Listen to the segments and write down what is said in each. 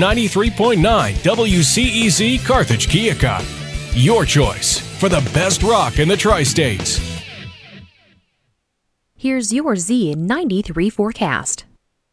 93.9 WCEZ Carthage Keokuk. Your choice for the best rock in the tri states. Here's your Z93 forecast.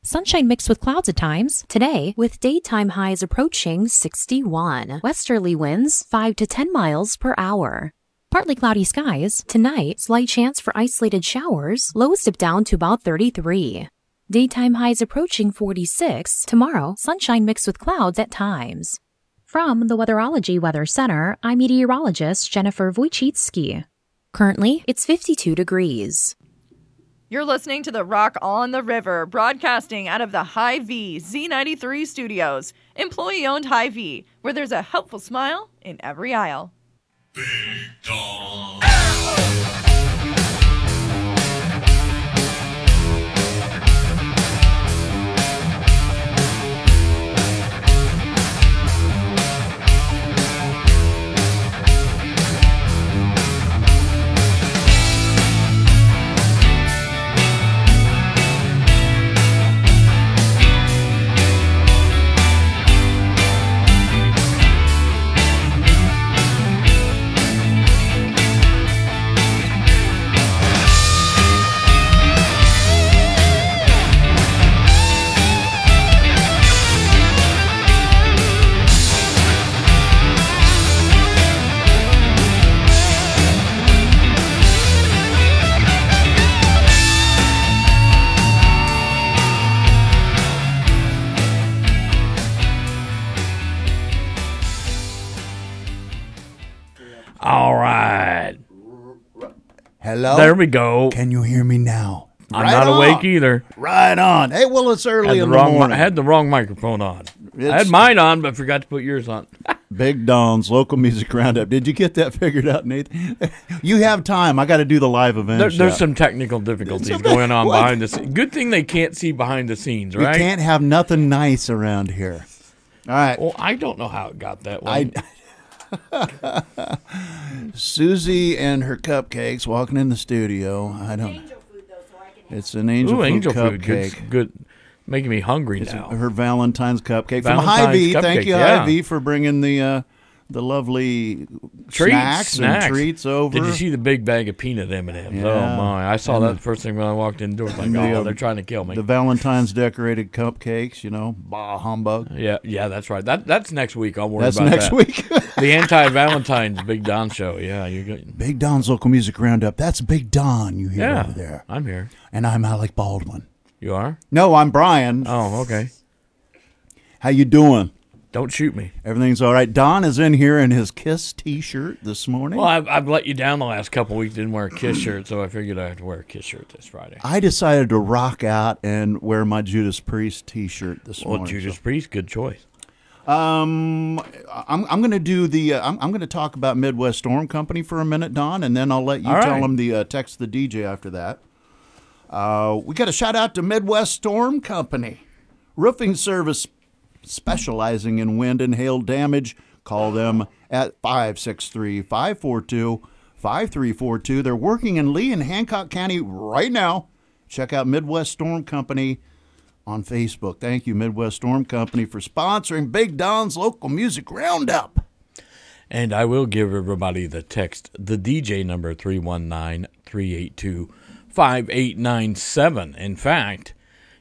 Sunshine mixed with clouds at times. Today, with daytime highs approaching 61. Westerly winds 5 to 10 miles per hour. Partly cloudy skies. Tonight, slight chance for isolated showers. Lows dip down to about 33. Daytime highs approaching 46. Tomorrow, sunshine mixed with clouds at times. From the Weatherology Weather Center, I'm meteorologist Jennifer Wojcicki. Currently, it's 52 degrees. You're listening to the Rock on the River, broadcasting out of the Hy-Vee Z93 studios, employee owned Hy-Vee, where there's a helpful smile in every aisle. Big dog. Hello. There we go. Can you hear me now? I'm Right not on. awake either. Right on. Hey, well, it's early had, the in the wrong, morning. I had the wrong microphone on. I had mine on, but forgot to put yours on. Big Don's local music roundup. Did you get that figured out, Nathan? you have time. I got to do the live event. There, there's some technical difficulties Some- going on what? behind the scenes. Good thing they can't see behind the scenes, We right? can't have nothing nice around here. All right. Well, I don't know how it got that way. I, Susie and her cupcakes walking in the studio. I don't. It's an angel Ooh, food angel food. cupcake. Good, good. Making me hungry It's now. her Valentine's cupcake Valentine's from Hy-Vee. Thank cupcake, you, yeah. Hy-Vee, for bringing the uh, the lovely Treats, snacks, snacks. and treats over. Did you see the big bag of peanut M and M's? Oh my! I saw And that the- the first thing when I walked indoors. Like, the, oh, um, they're trying to kill me. the Valentine's decorated cupcakes? You know, bah humbug. yeah, yeah, that's right. That that's next week. I'll worry That's about next that. week. the anti Valentine's Big Don show. Yeah, you're good. Big Don's local music roundup. That's Big Don you hear Yeah, over there, I'm here. and I'm Alec Baldwin. You are? No, I'm Brian. Oh, okay. How you doing? Don't shoot me. Everything's all right. Don is in here in his Kiss T-shirt this morning. Well, I've, I've let you down the last couple weeks. Didn't wear a Kiss shirt, so I figured I had to wear a Kiss shirt this Friday. I decided to rock out and wear my Judas Priest T-shirt this Well, morning. Well, Judas Priest, good choice. Um, I'm, I'm going to do the. Uh, I'm, I'm going to talk about Midwest Storm Company for a minute, Don, and then I'll let you All tell right. them the uh, text the DJ after that. Uh, we got a shout out to Midwest Storm Company, roofing service specializing in wind and hail damage. Call them at 563 542 5342. They're working in Lee and Hancock County right now. Check out Midwest Storm Company on Facebook. Thank you, Midwest Storm Company, for sponsoring Big Don's local music roundup. And I will give everybody the text, the DJ number 319 382 5897. In fact,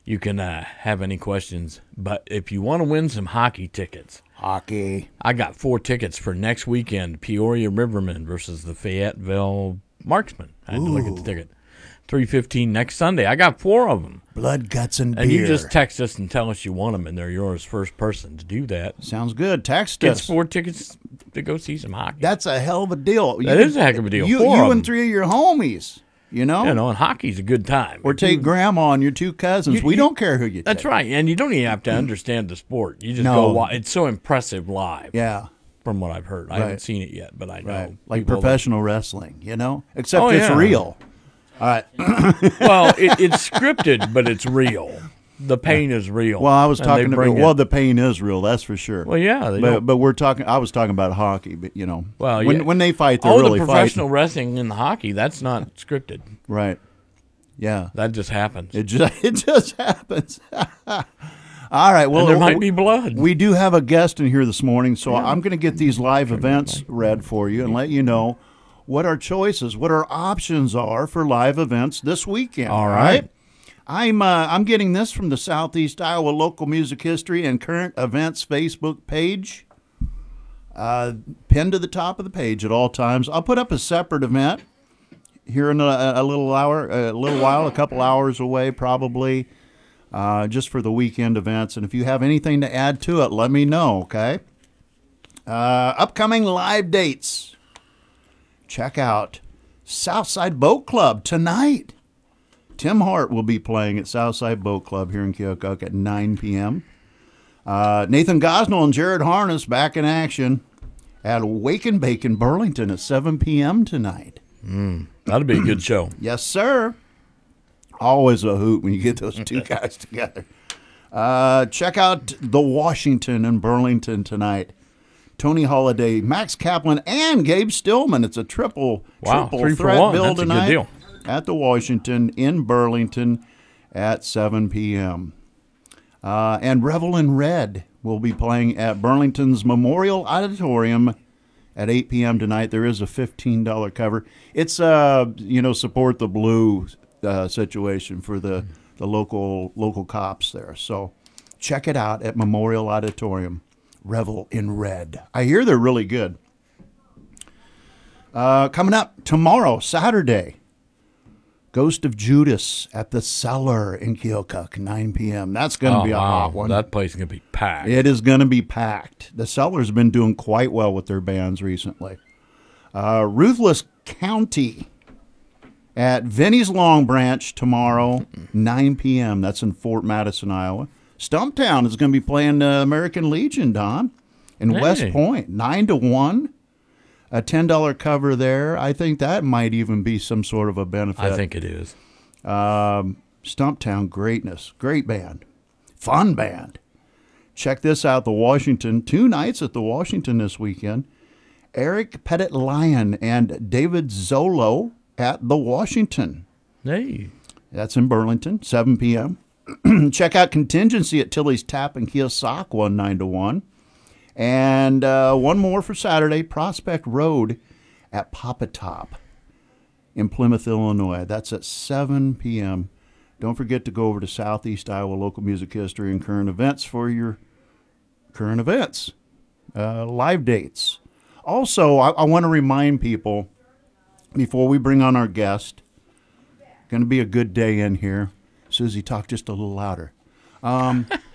you can uh, have any questions, but if you want to win some hockey tickets, Hockey. I got four tickets for next weekend Peoria Rivermen versus the Fayetteville Marksmen. I had to look at the ticket. 315 next Sunday. I got four of them. Blood, guts, and beer. And you just text us and tell us you want them, and they're yours first person to do that. Sounds good. Text Gets us. four tickets to go see some hockey. That's a hell of a deal. That is a heck of a deal. You, you and three of your homies, you know? you know, and hockey's a good time. or take grandma and your two cousins. You- we you- don't care who you That's take. right, and you don't even have to understand the sport. You just No. go. Wa- it's so impressive live. Yeah, From what I've heard, I haven't seen it yet, but I know. right. Like people that- professional wrestling, you know? Except Oh, it's yeah. real. All right. well, it, it's scripted, but it's real. The pain is real. Well, I was talking about, well, the pain is real, that's for sure. Well, yeah, but, don't- but we're talking, I was talking about hockey, but, you know, well, when, yeah. when they fight, they're oh, really the fighting. professional wrestling in the hockey, that's not scripted. Right. Yeah. That just happens. It just it just happens. All right. Well, and there uh, might we- be blood. We do have a guest in here this morning, so I'm going to get these live events read for you and let you know what our choices, what our options are for live events this weekend. All right. I'm uh, I'm getting this from the Southeast Iowa Local Music History and Current Events Facebook page. Uh, pinned to the top of the page at all times. I'll put up a separate event here in a, a little hour, a little while, a couple hours away, probably, uh, just for the weekend events. And if you have anything to add to it, let me know. Okay. Uh, upcoming live dates. Check out Southside Boat Club tonight. Tim Hart will be playing at Southside Boat Club here in Keokuk at 9 p.m. Uh, Nathan Gosnell and Jared Harness back in action at Wake and Bacon Burlington at 7 p.m. tonight. That'd be a good show. Yes, sir. Always a hoot when you get those two guys together. Uh, check out the Washington in Burlington tonight. Tony Holiday, Max Kaplan, and Gabe Stillman. It's a triple Wow, triple threat bill That's tonight deal. At the Washington in Burlington at 7 p.m. Uh, and Revel in Red will be playing at Burlington's Memorial Auditorium at 8 p.m. tonight. There is a $15 cover. It's uh, you know, support the blue uh, situation for the the local local cops there. So check it out at Memorial Auditorium. Revel in Red. I hear they're really good. Uh, coming up tomorrow, Saturday, Ghost of Judas at the Cellar in Keokuk, 9 p.m. That's going to Oh, be a wow. hot one. That place is going to be packed. It is going to be packed. The Cellar's been doing quite well with their bands recently. Uh, Ruthless County at Vinnie's Long Branch tomorrow, 9 p.m. That's in Fort Madison, Iowa. Stumptown is going to be playing uh, American Legion, Don, in West Point, 9 to 1. A $10 cover there. I think that might even be some sort of a benefit. I think it is. Um, Stumptown greatness, great band, fun band. Check this out: the Washington two nights at the Washington this weekend. Eric Pettit Lyon and David Zollo at the Washington. Hey. That's in Burlington, 7 p.m. Check out Contingency at Tilly's Tap in Keosauqua, 9 to 1. And uh, one more for Saturday, Prospect Road at Papa Top in Plymouth, Illinois. That's at 7 p.m. Don't forget to go over to Southeast Iowa Local Music History and Current Events for your current events, uh, live dates. Also, I, I want to remind people before we bring on our guest, going to be a good day in here. Susie, talk just a little louder.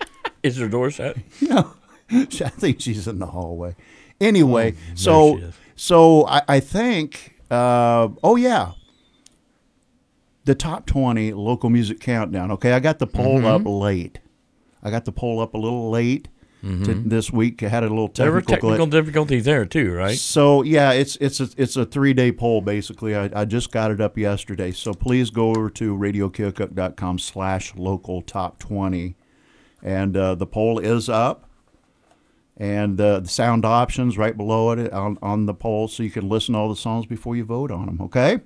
Is her door shut? I think she's in the hallway. Anyway, Oh, so so I, I think uh, oh yeah, the top twenty local music countdown. Okay, I got the poll Mm-hmm. up late. I got the poll up a little late to this week. I had a little Mm-hmm. There were technical, technical glitch. difficulties there too, right? So yeah, it's it's a, it's a three day poll basically. I, I just got it up yesterday. So please go over to radiokeokuk.com slash local top twenty, and uh, the poll is up, and uh, the sound options right below it on on the poll, so you can listen to all the songs before you vote on them. Okay.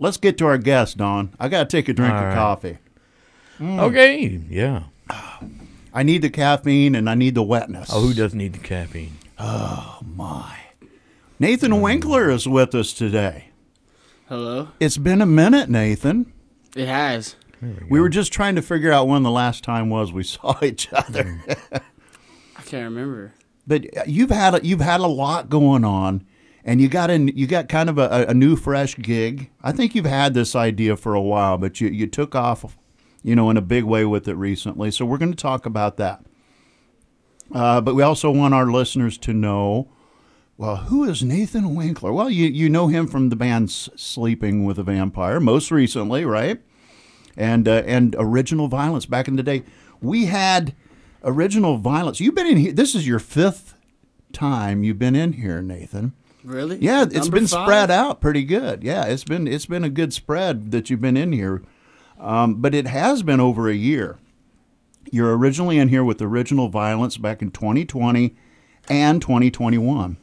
Let's get to our guest, Don. I got to take a drink All of right. coffee. Mm. Okay. Yeah. I need the caffeine and I need the wetness. Oh, who doesn't need the caffeine? Oh, my. Nathan Winkler is with us today. Hello. It's been a minute, Nathan. It has. We were just trying to figure out when the last time was we saw each other. Can't remember. but you've had a, you've had a lot going on, and you got in you got kind of a, a new fresh gig. I think you've had this idea for a while, but you you took off, you know, in a big way with it recently. So we're going to talk about that. Uh, but we also want our listeners to know. Well, who is Nathan Winkler? Well, you, you know him from the band Sleeping with a Vampire, most recently, right? and uh, and original violence back in the day. We had original violence. You've been in here. This is your fifth time you've been in here, Nathan. Really? Yeah, it's Number been five? spread out pretty good. Yeah, it's been it's been a good spread that you've been in here, um, but it has been over a year. You're originally in here with original violence back in 2020 and 2021.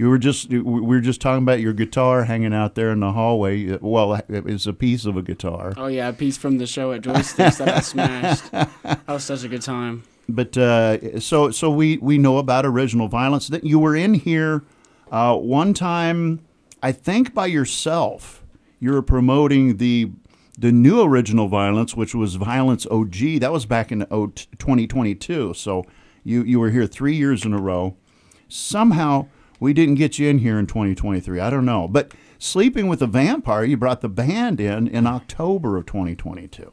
You were just we were just talking about your guitar hanging out there in the hallway. Well, it was a piece of a guitar. Oh yeah, a piece from the show at Joysticks that got smashed. That was such a good time. But uh, so so we we know about original violence. That you were in here uh, one time, I think by yourself. You were promoting the the new original violence, which was Violence OG. That was back in oh, 2022. So you you were here three years in a row. Somehow we didn't get you in here in 2023. I don't know, but Sleeping with a Vampire, you brought the band in in October of 2022.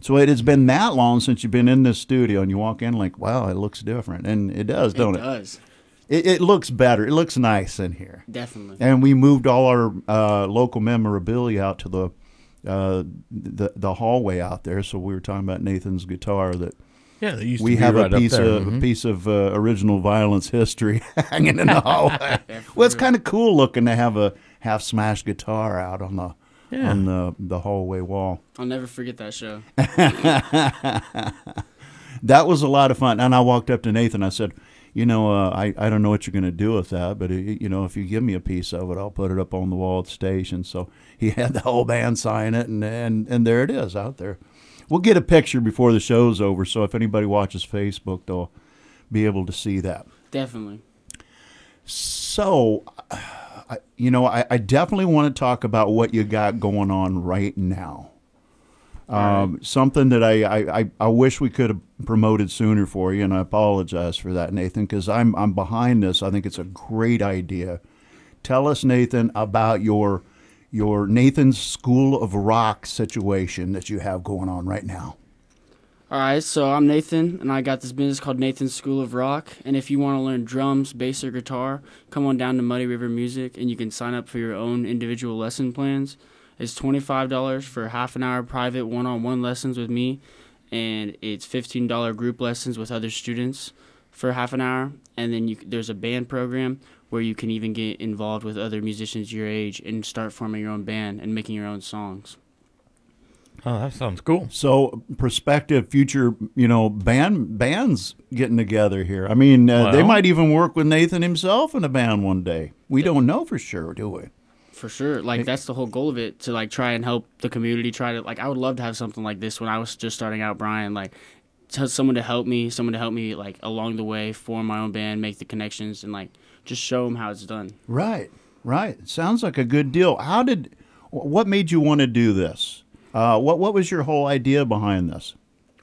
So it has been that long since you've been in this studio, and you walk in like, wow, it looks different, and it does, don't it it? does. It, it looks better. It looks nice in here. Definitely. And we moved all our uh, local memorabilia out to the, uh, the the hallway out there. So we were talking about Nathan's guitar that Yeah, they used to we be have right a up piece there. of Mhm. a piece of uh, original violence history hanging in the hallway. well, it's kind of cool looking to have a half smashed guitar out on the Yeah. on the the hallway wall. I'll never forget that show. That was a lot of fun. And I walked up to Nathan. I said, "You know, uh, I I don't know what you're going to do with that, but uh, you know, if you give me a piece of it, I'll put it up on the wall at the station." So he had the whole band sign it, and and and there it is out there. We'll get a picture before the show's over, so if anybody watches Facebook, they'll be able to see that. Definitely. So, I, you know, I, I definitely want to talk about what you got going on right now. Um, Something that I, I, I, I wish we could have promoted sooner for you, and I apologize for that, Nathan, because I'm I'm behind this. I think it's a great idea. Tell us, Nathan, about your your Nathan's School of Rock situation that you have going on right now. All right, so I'm Nathan, and I got this business called Nathan's School of Rock. And if you want to learn drums, bass, or guitar, come on down to Muddy River Music, and you can sign up for your own individual lesson plans. It's $25 for half an hour private one-on-one lessons with me, and it's $15 group lessons with other students for half an hour. And then you, there's a band program where you can even get involved with other musicians your age and start forming your own band and making your own songs. Oh, that sounds cool. So, prospective future, you know, band bands getting together here. I mean, uh, they might even work with Nathan himself in a band one day. We don't know for sure, do we? For sure. Like that's the whole goal of it to like try and help the community try to like I would love to have something like this when I was just starting out Brian like to someone to help me, someone to help me like along the way form my own band, make the connections and like just show them how it's done. Right, right. Sounds like a good deal. How did? What made you want to do this? Uh, what What was your whole idea behind this?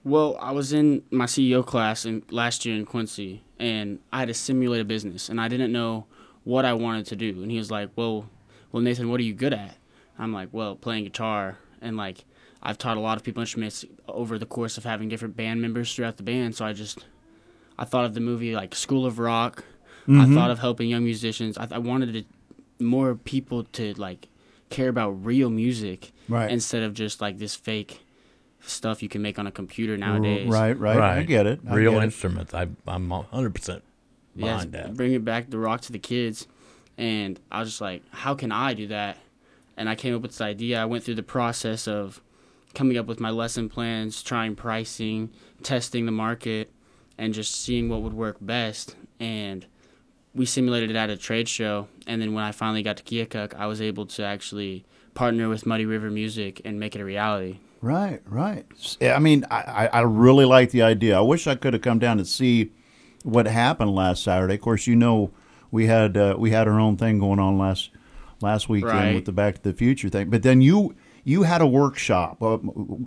Well, I was in my CEO class in last year in Quincy and I had to simulate a business and I didn't know what I wanted to do and he was like, "Well, well Nathan, what are you good at?" I'm like, "Well, playing guitar." And like I've taught a lot of people instruments over the course of having different band members throughout the band, so I just I thought of the movie like School of Rock. Mm-hmm. I thought of helping young musicians. I, I wanted to, more people to like care about real music Right. instead of just like this fake stuff you can make on a computer nowadays. Right, right. I get it. I Real get it. instruments. I, I'm 100 percent Yes, behind that. bring it back the rock to the kids, and I was just like, how can I do that? And I came up with this idea. I went through the process of coming up with my lesson plans, trying pricing, testing the market, and just seeing what would work best. And we simulated it at a trade show. And then when I finally got to Keokuk, I was able to actually partner with Muddy River Music and make it a reality. Right, right. I mean, I, I really like the idea. I wish I could have come down and see what happened last Saturday. Of course, you know we had uh, we had our own thing going on last last weekend Right. with the Back to the Future thing. But then you you had a workshop, uh,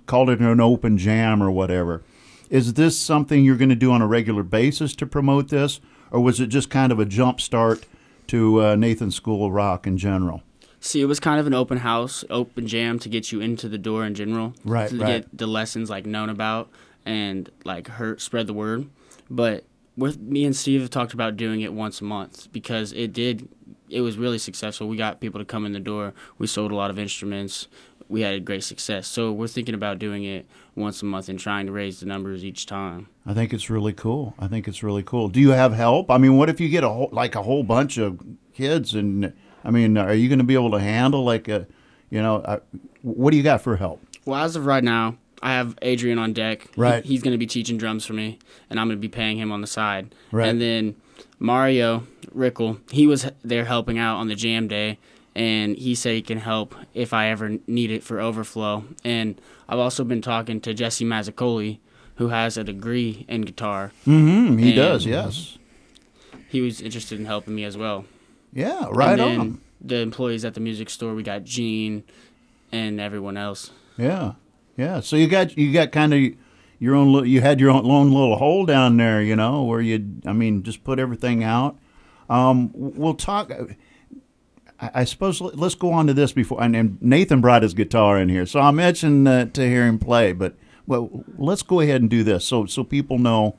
called it an open jam or whatever. Is this something you're going to do on a regular basis to promote this, or was it just kind of a jump start to uh, Nathan's School of Rock in general? See, it was kind of an open house, open jam to get you into the door in general. Right, To right. get the lessons like known about and like hurt spread the word. But with me and Steve have talked about doing it once a month because it did it was really successful. We got people to come in the door. We sold a lot of instruments. We had great success. So we're thinking about doing it once a month and trying to raise the numbers each time. I think it's really cool. I think it's really cool. Do you have help? I mean, what if you get a whole, like a whole bunch of kids and I mean, are you going to be able to handle like a, you know, uh, what do you got for help? Well, as of right now, I have Adrian on deck. He- Right. he's going to be teaching drums for me, and I'm going to be paying him on the side. Right. And then Mario Rickle, he was there helping out on the jam day, and he said he can help if I ever need it for overflow. And I've also been talking to Jesse Mazzacoli, who has a degree in guitar. Mm-hmm. He does, yes. He was interested in helping me as well. Yeah, right and then on. The employees at the music store, we got Gene and everyone else. Yeah, yeah. So you got you got kind of your own. You had your own, own little hole down there, you know, where you. I mean, just put everything out. Um, we'll talk. I, I suppose let- let's go on to this before. And, Nathan brought his guitar in here, so I'll mention uh, to hear him play. But well, let's go ahead and do this so so people know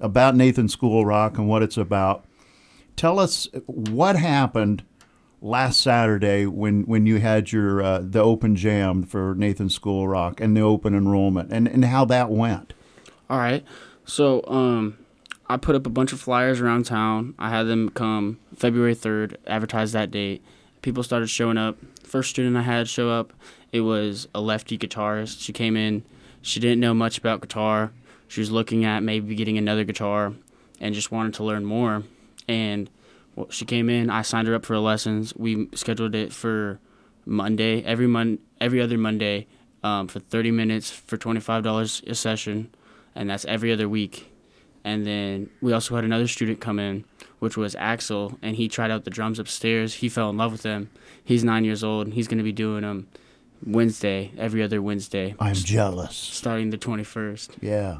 about Nathan School Rock and what it's about. Tell us what happened last Saturday when, when you had your uh, the open jam for Nathan School Rock and the open enrollment and, and how that went. All right. So, um, I put up a bunch of flyers around town. I had them come February 3rd, advertise that date. People started showing up. First student I had show up, it was a lefty guitarist. She came in. She didn't know much about guitar. She was looking at maybe getting another guitar and just wanted to learn more. And well, she came in. I signed her up for lessons. We scheduled it for Monday, every mon- every other Monday, um, for 30 minutes for $25 a session, and that's every other week. And then we also had another student come in, which was Axel, and he tried out the drums upstairs. He fell in love with them. He's nine years old, and he's going to be doing them Wednesday, every other Wednesday, I'm jealous. starting the 21st. Yeah.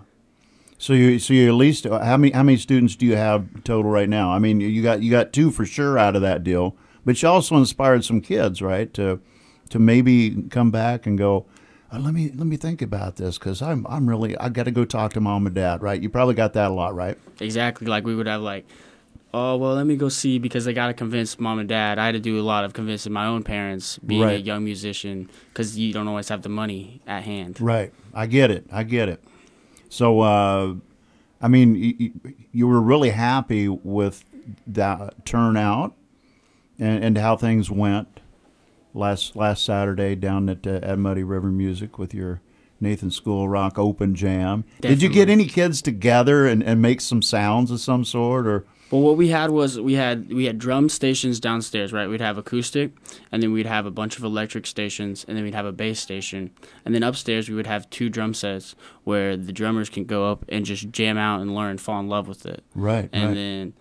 So you so you at least uh, how many how many students do you have total right now? I mean, you got you got two for sure out of that deal, but you also inspired some kids, right? To to maybe come back and go, uh, let me let me think about this because I'm I'm really I got to go talk to mom and dad, right? You probably got that a lot, right? Exactly. Like we would have like, oh well, let me go see because I got to convince mom and dad. I had to do a lot of convincing my own parents, being a young musician, because you don't always have the money at hand. Right. I get it. I get it. So, uh, I mean, you, you were really happy with that turnout and, and how things went last last Saturday down at uh, at Muddy River Music with your Nathan School Rock Open Jam. Did you get any kids together and, and make some sounds of some sort or? Well, what we had was we had we had drum stations downstairs, right? We'd have acoustic, and then we'd have a bunch of electric stations, and then we'd have a bass station, and then upstairs we would have two drum sets where the drummers can go up and just jam out and learn, fall in love with it. Right. And right. then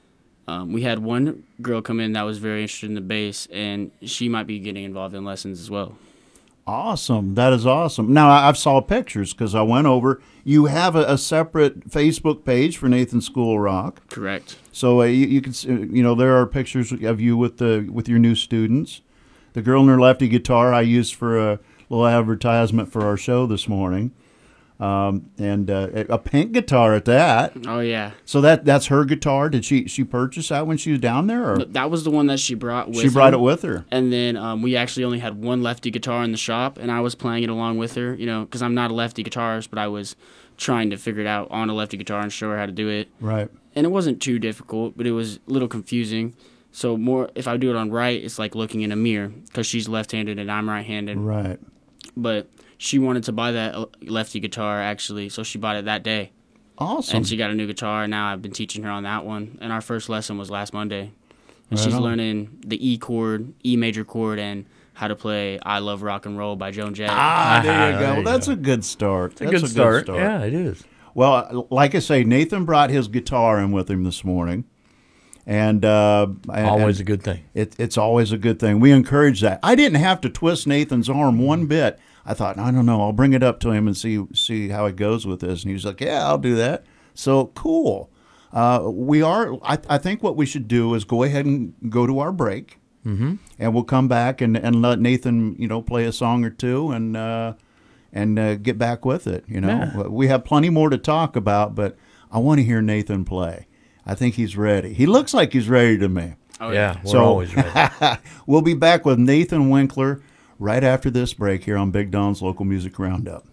um, we had one girl come in that was very interested in the bass, and she might be getting involved in lessons as well. Awesome. That is awesome. Now, I- I've saw pictures because I went over. You have a, a separate Facebook page for Nathan School Rock. Correct. So uh, you, you can, uh, you know, there are pictures of you with the with your new students. The girl in her lefty guitar I used for a little advertisement for our show this morning, um, and uh, a pink guitar at that. Oh yeah. So that that's her guitar. Did she she purchase that when she was down there, or That was the one that she brought with she brought her. it with her? And then um, we actually only had one lefty guitar in the shop, and I was playing it along with her, you know, because I'm not a lefty guitarist, but I was trying to figure it out on a lefty guitar and show her how to do it. Right. And it wasn't too difficult, but it was a little confusing. So more, if I do it on right, it's like looking in a mirror because she's left-handed and I'm right-handed. Right. But she wanted to buy that uh, lefty guitar actually, so she bought it that day, Awesome. and she got a new guitar. And now I've been teaching her on that one. And our first lesson was last Monday, and Right she's on. learning the E chord, E major chord, and how to play "I Love Rock and Roll" by Joan Jett. ah, there you go. you That's a good start. It's a good start. Yeah, it is. Well, like I say, Nathan brought his guitar in with him this morning, and, uh, and- Always a good thing. It, it's always a good thing. We encourage that. I didn't have to twist Nathan's arm one bit. I thought, I don't know. I'll bring it up to him and see see how it goes with this. And he was like, Yeah, I'll do that. So cool. Uh, we are. I, I think what we should do is go ahead and go to our break, mm-hmm. and we'll come back and, and let Nathan, you know, play a song or two and uh, and uh, get back with it. You know, we have plenty more to talk about, but I want to hear Nathan play. I think he's ready. He looks like he's ready to me. Oh, yeah, we're So- always ready. we'll be back with Nathan Winkler right after this break here on Big Don's Local Music Roundup.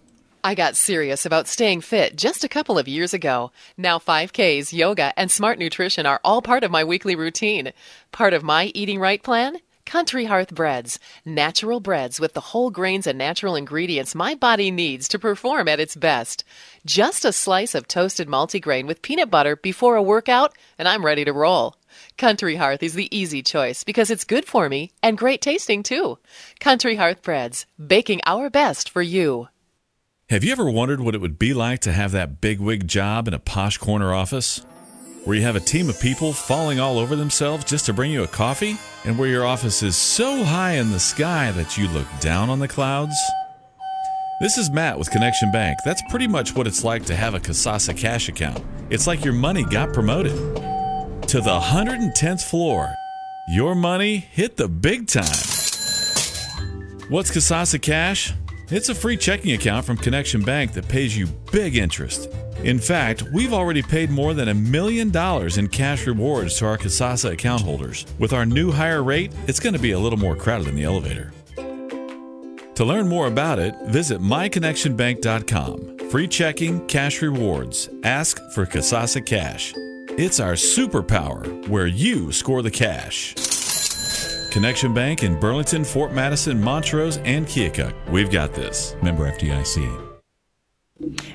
I got serious about staying fit just a couple of years ago. Now 5Ks, yoga, and smart nutrition are all part of my weekly routine. Part of my eating right plan? Country Hearth Breads. Natural breads with the whole grains and natural ingredients my body needs to perform at its best. Just a slice of toasted multigrain with peanut butter before a workout, and I'm ready to roll. Country Hearth is the easy choice because it's good for me and great tasting too. Country Hearth Breads, baking our best for you. Have you ever wondered what it would be like to have that bigwig job in a posh corner office? Where you have a team of people falling all over themselves just to bring you a coffee? And where your office is so high in the sky that you look down on the clouds? This is Matt with Connection Bank. That's pretty much what it's like to have a Kasasa cash account. It's like your money got promoted to the 110th floor. Your money hit the big time. What's Kasasa Cash? It's a free checking account from Connection Bank that pays you big interest. In fact, we've already paid more than a million dollars in cash rewards to our Kasasa account holders. With our new higher rate, it's going to be a little more crowded in the elevator. To learn more about it, visit myconnectionbank.com. Free checking, cash rewards. Ask for Kasasa Cash. It's our superpower where you score the cash. Connection Bank in Burlington, Fort Madison, Montrose, and Keokuk. We've got this. Member FDIC.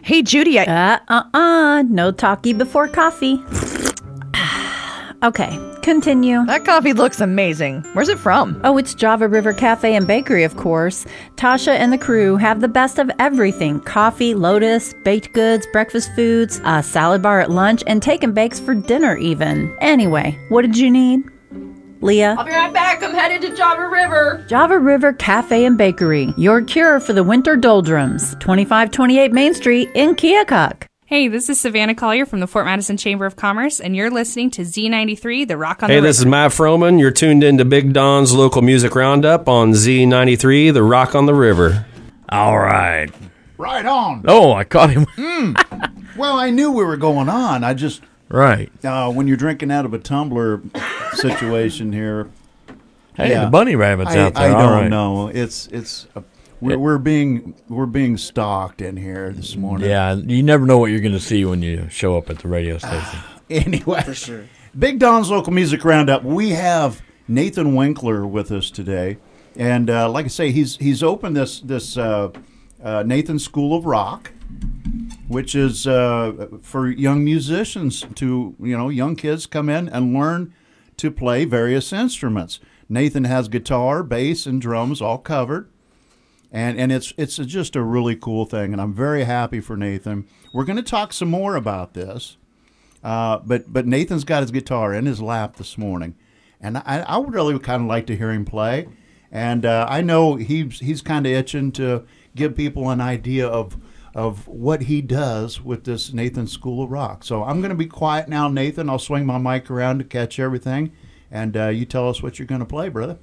Hey, Judy, I. Uh uh uh. No talkie before coffee. okay, continue. That coffee looks amazing. Where's it from? Oh, it's Java River Cafe and Bakery, of course. Tasha and the crew have the best of everything coffee, lotus, baked goods, breakfast foods, a salad bar at lunch, and take and bakes for dinner, even. Anyway, what did you need? Leah? I'll be right back. I'm headed to Java River. Java River Cafe and Bakery, your cure for the winter doldrums. 2528 Main Street in Keokuk. Hey, this is Savannah Collier from the Fort Madison Chamber of Commerce, and you're listening to Z93, the Rock on Hey, the River. Hey, this is Matt Froman. You're tuned in to Big Don's local music roundup on Z93, the Rock on the River. All right. Right on. Oh, I caught him. Well, I knew we were going on. I just right. uh, when you're drinking out of a tumbler situation here. Hey, yeah. the bunny rabbit's I, out there. I All don't right. know. It's it's uh, we're, we're being we're being stalked in here this morning. Yeah, you never know what you're going to see when you show up at the radio station. Anyway, for sure. Big Don's local music roundup. We have Nathan Winkler with us today, and uh, like I say, he's he's opened this this uh, uh, Nathan School of Rock, which is uh, for young musicians to you know young kids come in and learn to play various instruments. Nathan has guitar, bass, and drums all covered and and it's it's just a really cool thing, and I'm very happy for Nathan. We're going to talk some more about this, uh, but but Nathan's got his guitar in his lap this morning, and I, I would really kind of like to hear him play, and uh, I know he's he's kind of itching to give people an idea of of what he does with this Nathan School of Rock. So I'm going to be quiet now, Nathan. I'll swing my mic around to catch everything, and uh, you tell us what you're going to play, brother.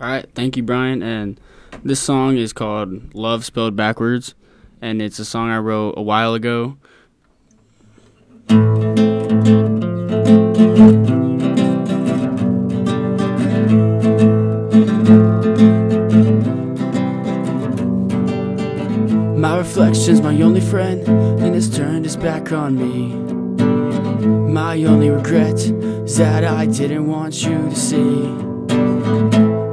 All right, thank you, Brian. And this song is called Love Spelled Backwards, and it's a song I wrote a while ago. My reflection's my only friend, and it's turned its back on me. My only regret is that I didn't want you to see.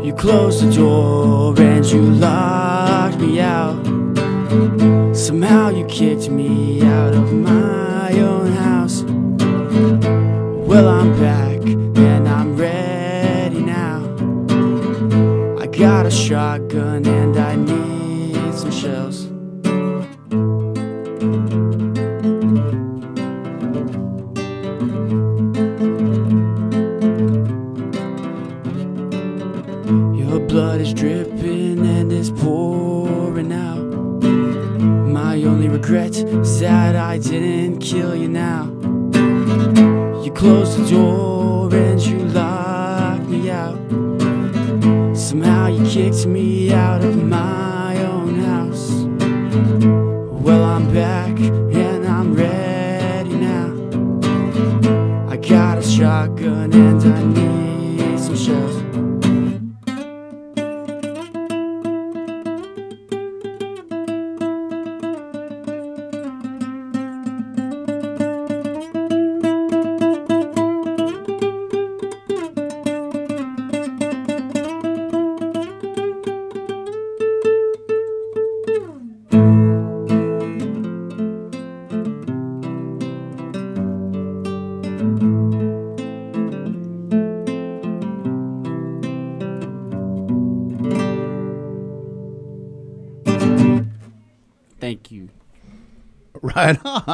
You closed the door and you locked me out. Somehow you kicked me out of my own house. Well, I'm back and I'm ready now. I got a shotgun and I need some shells. Dripping and is pouring out. My only regret is that I didn't kill you now. You closed the door and you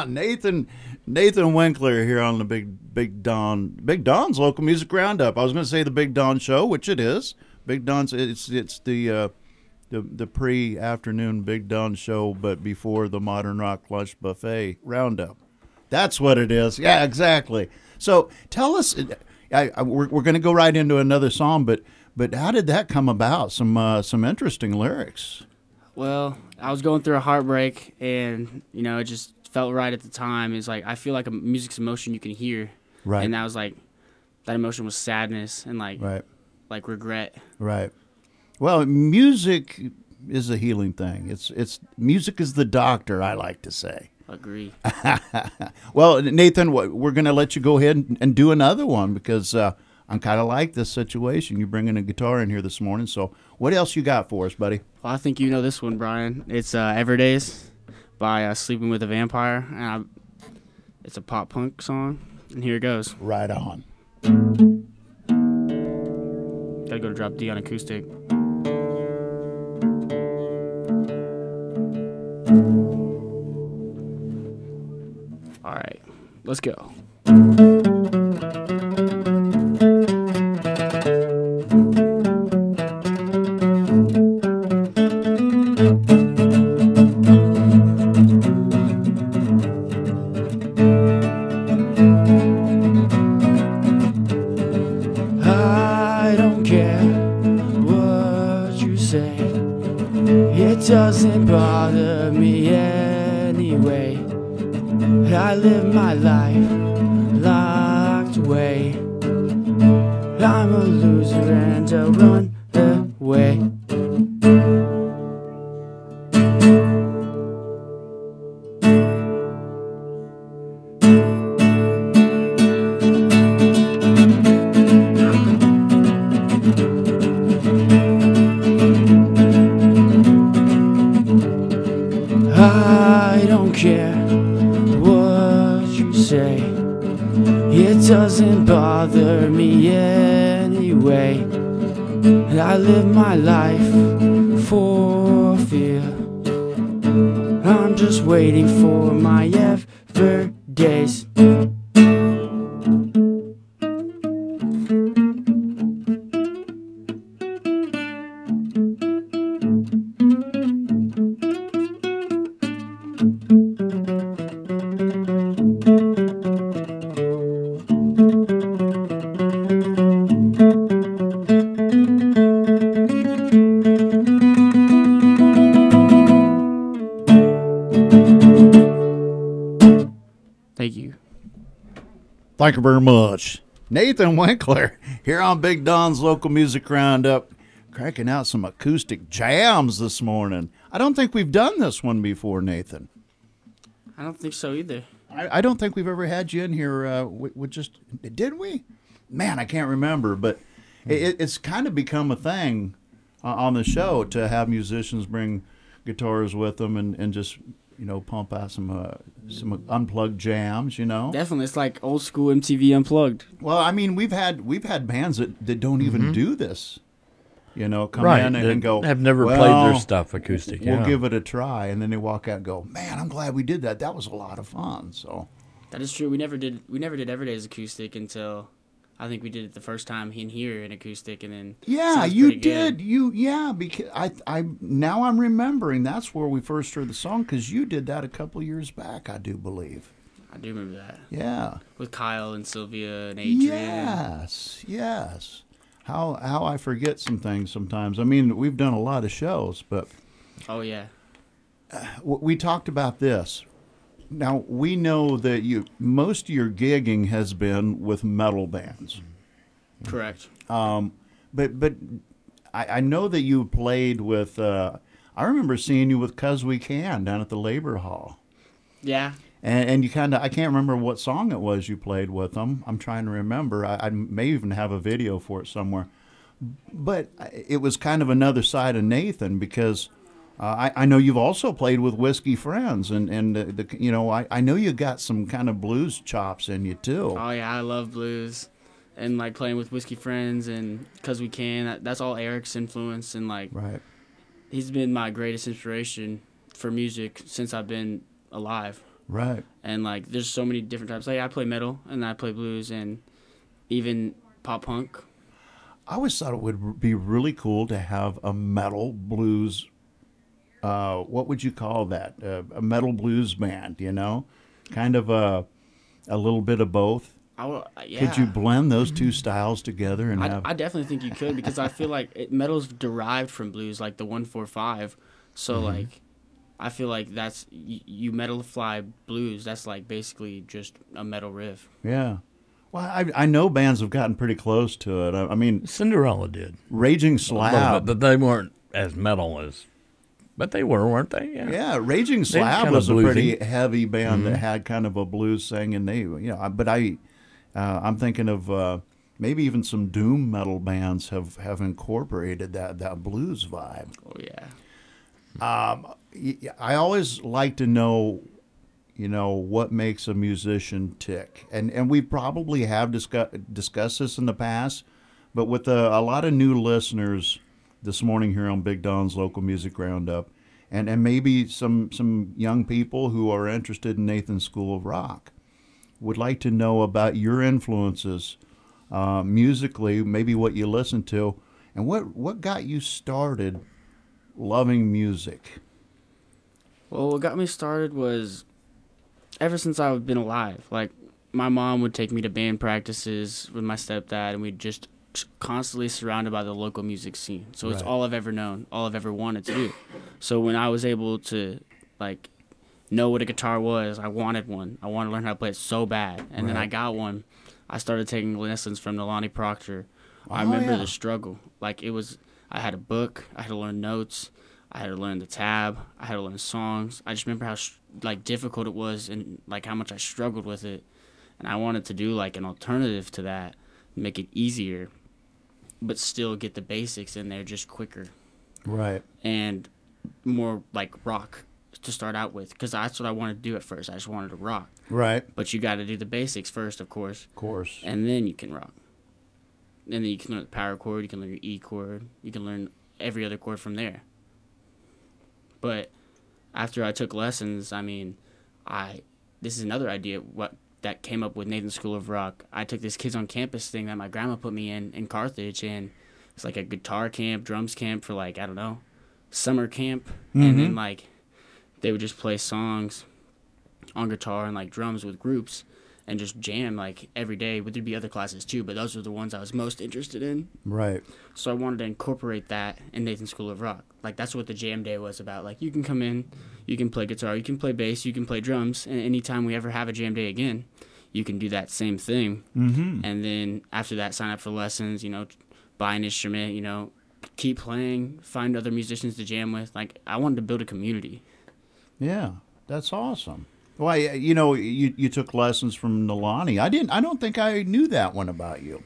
Nathan. Nathan Winkler here on the Big Big Don Big Don's local music roundup. I was going to say the Big Don show, which it is. Big Don's it's it's the uh, the the pre afternoon Big Don show, but before the Modern Rock Lunch Buffet roundup. That's what it is. Yeah, exactly. So tell us. I, I, we're we're going to go right into another song, but but how did that come about? Some uh, some interesting lyrics. Well, I was going through a heartbreak, and you know, it just felt right at the time. It's like I feel like a music's emotion you can hear, Right. And that was like that emotion was sadness and like Right. like regret. Right. Well, music is a healing thing. It's it's music is the doctor. I like to say. Agree. well, Nathan, we're going to let you go ahead and, do another one because uh, I'm kind of like this situation. You're bringing a guitar in here this morning. So, what else you got for us, buddy? Well, I think you know this one, Brian. It's uh, Everdays by uh, Sleeping with a Vampire, and I, it's a pop punk song. And here it goes. Right on. Gotta go to drop D on acoustic. All right, let's go. You. Thank you very much. Nathan Winkler here on Big Don's Local Music Roundup, cranking out some acoustic jams this morning. I don't think we've done this one before, Nathan. I don't think so either. I, I don't think we've ever had you in here uh, with, with just, did we? Man, I can't remember, but it, it's kind of become a thing uh, on the show to have musicians bring guitars with them and, and just, you know, pump out some uh, some unplugged jams, you know? Definitely, it's like old school MTV unplugged. Well, I mean, we've had we've had bands that, that don't even Mhm. do this. You know, come Right, in and, that and go. have never played their stuff acoustic, We'll yeah." give it a try, and then they walk out and go, "Man, I'm glad we did that. That was a lot of fun." So That is true. We never did. We never did Everyday's acoustic until I think we did it the first time in here in acoustic, and then yeah, you pretty good. did. You yeah, because I I now I'm remembering that's where we first heard the song because you did that a couple years back, I do believe. I do remember that. Yeah. With Kyle and Sylvia and Adrian. Yes, yes. How how I forget some things sometimes. I mean, we've done a lot of shows, but Oh yeah. Uh, w- we talked about this. Now we know that you most of your gigging has been with metal bands. Correct. Um, but but I, I know that you played with. Uh, I remember seeing you with Cuz We Can down at the Labor Hall, Yeah. and, and you kind of I can't remember what song it was you played with them. I'm trying to remember. I, I may even have a video for it somewhere. But it was kind of another side of Nathan because uh, I, I know you've also played with Whiskey Friends, and and uh, the, you know I, I know you got some kind of blues chops in you too. Oh yeah, I love blues, and like playing with Whiskey Friends and Cause We Can. That, that's all Eric's influence, and like Right. he's been my greatest inspiration for music since I've been alive. Right. And like, there's so many different types. Like, I play metal and I play blues and even pop punk. I always thought it would be really cool to have a metal blues. Uh, what would you call that? Uh, a metal blues band, you know, kind of a a little bit of both. I yeah. Could you blend those two styles together and I, have? I definitely think you could because I feel like it, metal's derived from blues, like the one four five. So Mhm. like, I feel like that's you, you metal fly blues. That's like basically just a metal riff. yeah. Well, I I know bands have gotten pretty close to it. I, I mean, Cinderella did. Raging A Slab. bit, but they weren't as metal as, but they were, weren't they? Yeah. Yeah, Raging They Slab was a pretty heavy band that Mhm. had kind of a blues thing, and they, you know, but I, uh, I'm thinking of uh, maybe even some doom metal bands have have incorporated that that blues vibe. Oh yeah. Um, y- y- I always like to know, you know, what makes a musician tick, and and we probably have discuss, discussed this in the past, but with a, a lot of new listeners this morning here on Big Don's local music roundup, and and maybe some some young people who are interested in Nathan's School of Rock, would like to know about your influences uh, musically, maybe what you listen to, and what what got you started loving music. Well, what got me started was ever since I've been alive. Like my mom would take me to band practices with my stepdad, and we'd just constantly surrounded by the local music scene. So it's all I've ever known, all I've ever wanted to do. So when I was able to like know what a guitar was, I wanted one. I wanted to learn how to play it so bad, and then I got one. I started taking lessons from Nalani Proctor. I Oh, remember yeah. the struggle. Like it was, I had a book. I had to learn notes. I had to learn the tab. I had to learn songs. I just remember how like difficult it was and like how much I struggled with it. And I wanted to do like an alternative to that, make it easier, but still get the basics in there just quicker Right. and more like rock to start out with because that's what I wanted to do at first. I just wanted to rock. Right. But you got to do the basics first, of course. Of course. And then you can rock. And then you can learn the power chord, you can learn your E chord, you can learn every other chord from there. But after I took lessons, I mean, I this is another idea what that came up with Nathan School of Rock. I took this kids on campus thing that my grandma put me in in Carthage and it's like a guitar camp, drums camp for like I don't know, summer camp and mm-hmm. then like they would just play songs on guitar and like drums with groups and just jam like every day. But there'd be other classes too, but those were the ones I was most interested in. Right. So I wanted to incorporate that in Nathan School of Rock. Like that's what the jam day was about. Like you can come in, you can play guitar, you can play bass, you can play drums, and anytime we ever have a jam day again, you can do that same thing. Mm-hmm. And then after that, sign up for lessons. You know, buy an instrument. You know, keep playing, find other musicians to jam with. Like I wanted to build a community. Yeah, that's awesome. Well, I- you know, you you took lessons from Nalani. I didn't. I don't think I knew that one about you.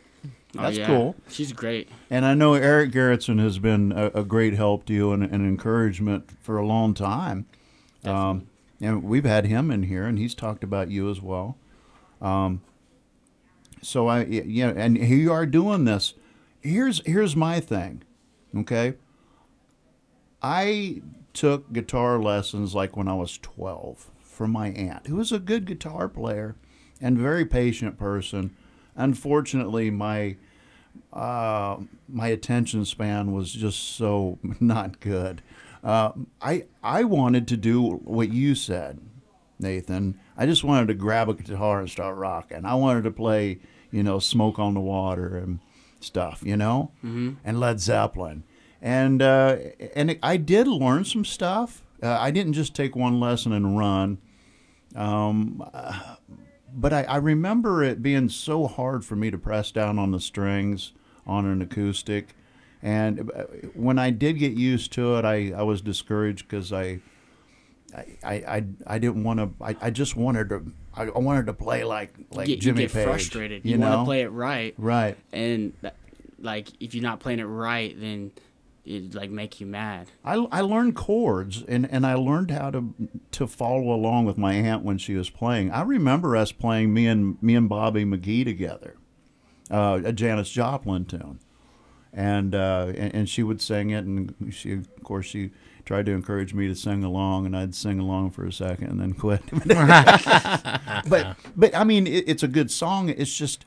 That's oh, yeah. cool. She's great. And I know Eric Garrettson has been a, a great help to you and an encouragement for a long time. Um, and we've had him in here, and he's talked about you as well. Um, so I, yeah, and here you are doing this. Here's here's my thing, okay. I took guitar lessons like when I was 12 from my aunt, who was a good guitar player and very patient person. Unfortunately, my uh, my attention span was just so not good. Uh, I I wanted to do what you said, Nathan. I just wanted to grab a guitar and start rocking. I wanted to play, you know, "Smoke on the Water" and stuff, you know, Mhm. and Led Zeppelin. And uh, and I did learn some stuff. Uh, I didn't just take one lesson and run. Um, but I, I remember it being so hard for me to press down on the strings on an acoustic. And uh, when I did get used to it, I, I was discouraged because I, I, I, I, didn't want to. I, I just wanted to. I wanted to play like like you, Jimmy you get Page. frustrated. You, You, want to play it right, right. and like if you're not playing it right, then it like make you mad. I, I learned chords and, and I learned how to to follow along with my aunt when she was playing. I remember us playing me and me and Bobby McGee together, uh, a Janis Joplin tune, and, uh, and and she would sing it, and she of course she tried to encourage me to sing along, and I'd sing along for a second and then quit. but but I mean, it, it's a good song. It's just.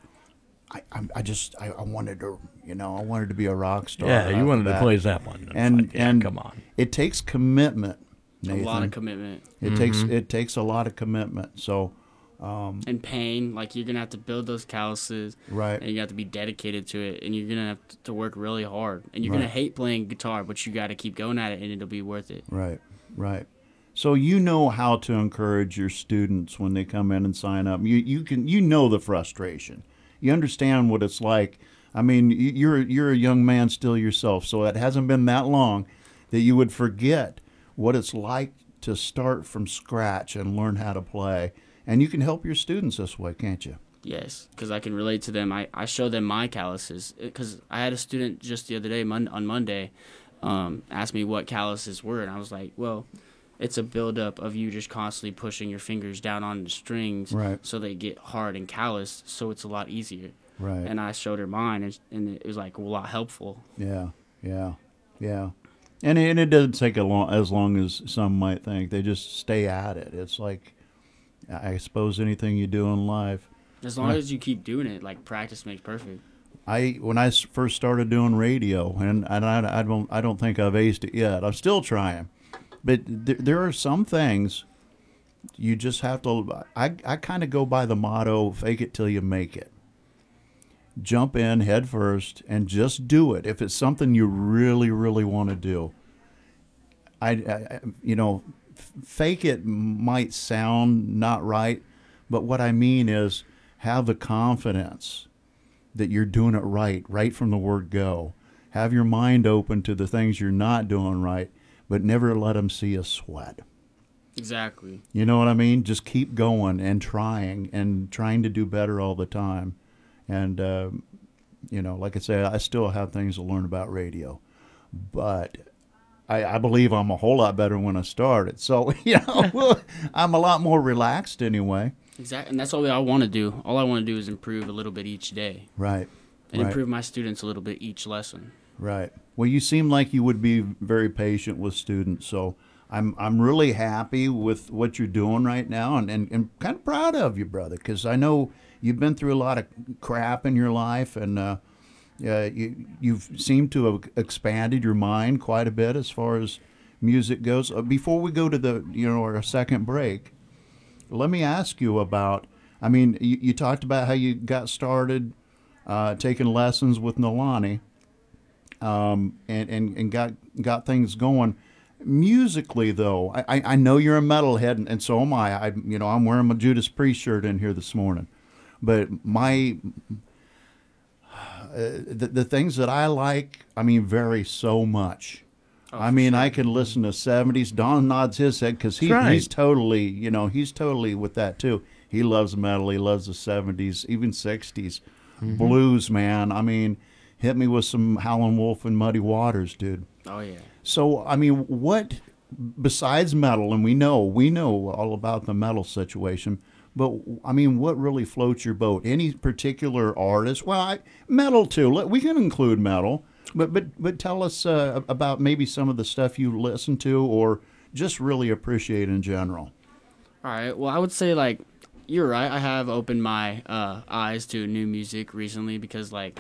I, I, I just I, I wanted to you know I wanted to be a rock star. Yeah, you wanted to play Zeppelin. It's and like, yeah, and come on. it takes commitment. Nathan. A lot of commitment. It takes Mm-hmm. it takes a lot of commitment. So um, and pain. Like you're gonna have to build those calluses, Right. And you have to be dedicated to it, and you're gonna have to work really hard, and you're gonna hate playing guitar, but you got to keep going at it, and it'll be worth it. Right, right. So you know how to encourage your students when they come in and sign up. You you can you know the frustration. You understand what it's like. I mean, you're you're a young man still yourself, so it hasn't been that long that you would forget what it's like to start from scratch and learn how to play. And you can help your students this way, can't you? Yes, because I can relate to them. I, I show them my calluses. Because I had a student just the other day, mon- on Monday, um, ask me what calluses were, and I was like, well, it's a buildup of you just constantly pushing your fingers down on the strings, Right. so they get hard and calloused, so it's a lot easier. Right. And I showed her mine, and, and it was like a lot helpful. Yeah, yeah, yeah. And it, and it doesn't take a long, as long as some might think. They just stay at it. It's like, I suppose anything you do in life. As long Right. as you keep doing it, like practice makes perfect. I when I first started doing radio, and, and I, I don't I don't think I've aced it yet. I'm still trying, but there, are some things you just have to. I I kind of go by the motto: "Fake it till you make it." Jump in head first and just do it. If it's something you really really want to do, I I- you know, fake it might sound not right, but what I mean is have the confidence that you're doing it right, right from the word go. Have your mind open to the things you're not doing right, but never let them see a sweat. Exactly. You know what I mean? Just keep going and trying and trying to do better all the time. And, uh, you know, like I say, I still have things to learn about radio, but I, I believe I'm a whole lot better when I started. So, you know, I'm a lot more relaxed anyway. Exactly. And that's all I want to do. All I want to do is improve a little bit each day Right. and right. improve my students a little bit each lesson. Right. Well, you seem like you would be very patient with students, so I'm I'm really happy with what you're doing right now, and and, and kind of proud of you, brother, because I know you've been through a lot of crap in your life, and uh, you you've seemed to have expanded your mind quite a bit as far as music goes. Uh, before we go to the you know our second break, let me ask you about. I mean, you, you talked about how you got started uh, taking lessons with Nalani um, and, and, and got got things going. Musically, though, I, I- know you're a metalhead, and, and so am I. I. You know, I'm wearing my Judas Priest shirt in here this morning, but my uh, the, the things that I like, I mean, vary so much. I mean, I can listen to '70s. Don nods his head because he, right. he's totally, you know, he's totally with that too. He loves metal. He loves the '70s, even '60s Mm-hmm. blues. Man, I mean, hit me with some Howlin' Wolf and Muddy Waters, dude. Oh yeah. So, I mean, what besides metal, and we know we know all about the metal situation, but I mean, what really floats your boat? Any particular artist? Well, I, metal too. We can include metal, but but but tell us uh, about maybe some of the stuff you listen to or just really appreciate in general. All right. Well, I would say like you're right. I have opened my uh, eyes to new music recently because like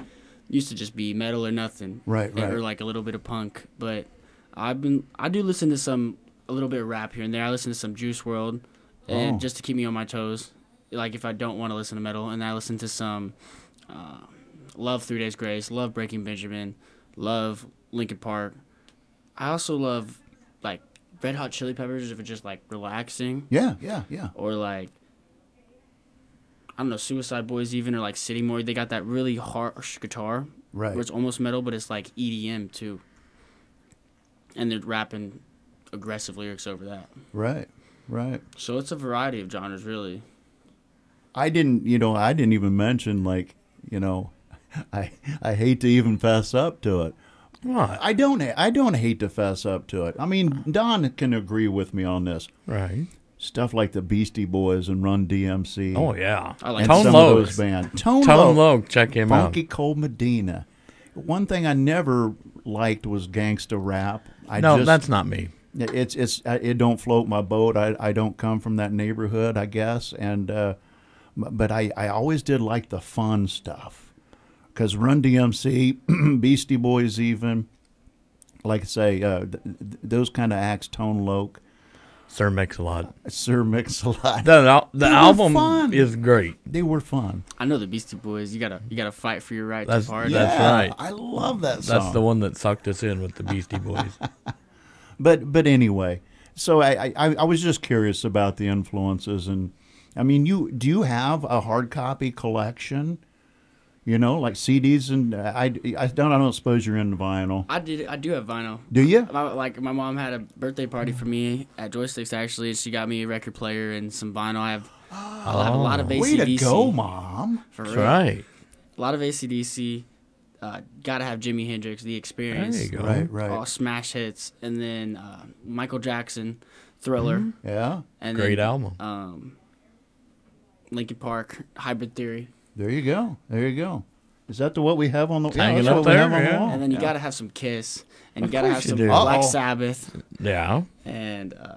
used to just be metal or nothing, Right, and- Or like a little bit of punk. But I've been I do listen to some a little bit of rap here and there. I listen to some Juice WRLD, and Oh. just to keep me on my toes. Like if I don't want to listen to metal, and I listen to some uh, love Three Days Grace, love Breaking Benjamin, love Linkin Park. I also love like Red Hot Chili Peppers if it's just like relaxing Yeah, yeah, yeah. or like I don't know, Suicide Boys even or like City Morgue. They got that really harsh guitar, Right. Where it's almost metal, but it's like EDM too. And they're rapping aggressive lyrics over that. Right, right. So it's a variety of genres, really. I didn't, you know, I didn't even mention like, you know, I I hate to even fess up to it. What? I don't. I don't hate to fess up to it. I mean, Don can agree with me on this. Right. Stuff like the Beastie Boys and Run DMC. Oh yeah. I like and Tone some Loc. of those bands. Tone, Tone Loc, Loc, check him Funky out. Cold Medina. One thing I never liked was gangsta rap. I no, just, that's not me. it's it's uh, it don't float my boat. I I don't come from that neighborhood, I guess, and uh, but I I always did like the fun stuff, because Run DMC, Beastie Boys, even like I say, uh, th- th- those kind of acts, Tone Loc, Sir Mix-a-Lot. Sir Mix-a-Lot. The, al- the They were album fun. is great. They were fun. I know the Beastie Boys. You gotta you gotta fight for your right That's to party. that's Yeah, right. I love that song. That's the one that sucked us in with the Beastie Boys. but but anyway, so I, I I was just curious about the influences, and I mean, you do you have a hard copy collection? You know, like CDs, and uh, I I don't I don't suppose you're into vinyl. I did. I do have vinyl. Do you? My, like my mom had a birthday party for me at Joysticks actually. and She got me a record player and some vinyl. I have, I have a lot of ACDC. Way to go, mom! For That's real. right. A lot of ACDC. Uh, gotta have Jimi Hendrix, The Experience. There you go. Right, right. All smash hits, and then uh, Michael Jackson, Thriller, Yeah, and Great then, album. Um, Linkin Park, Hybrid Theory, there you go. There you go. Is that the what we have on the? It's hanging that's up what we there, have on the yeah. wall. and then you Yeah. gotta have some Kiss, and Of you gotta have some do. Black Uh-oh. Sabbath, Yeah. and uh,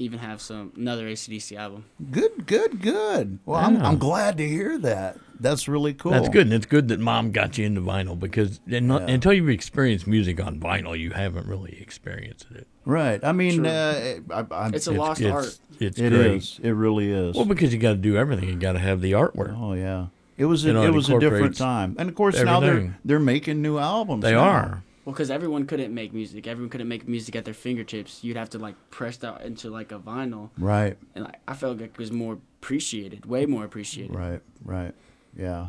even have some another ACDC album. Good, good, good. Well, I'm, I'm glad to hear that. That's really cool. That's good, and it's good that mom got you into vinyl because and not- Yeah. until you've experienced music on vinyl, you haven't really experienced it. Right. I mean, True. uh, I, I, It's a It's- lost it's, art. It's it great. is. It really is. Well, because you got to do everything. You got to have the artwork. Oh yeah, it was a, You know, it it was a different time, and of course now they're they're making new albums. They now. are. Well, because everyone couldn't make music. Everyone couldn't make music at their fingertips. You'd have to like press that into like a vinyl, right, and like I felt like it was more appreciated, way more appreciated. right, right. Yeah,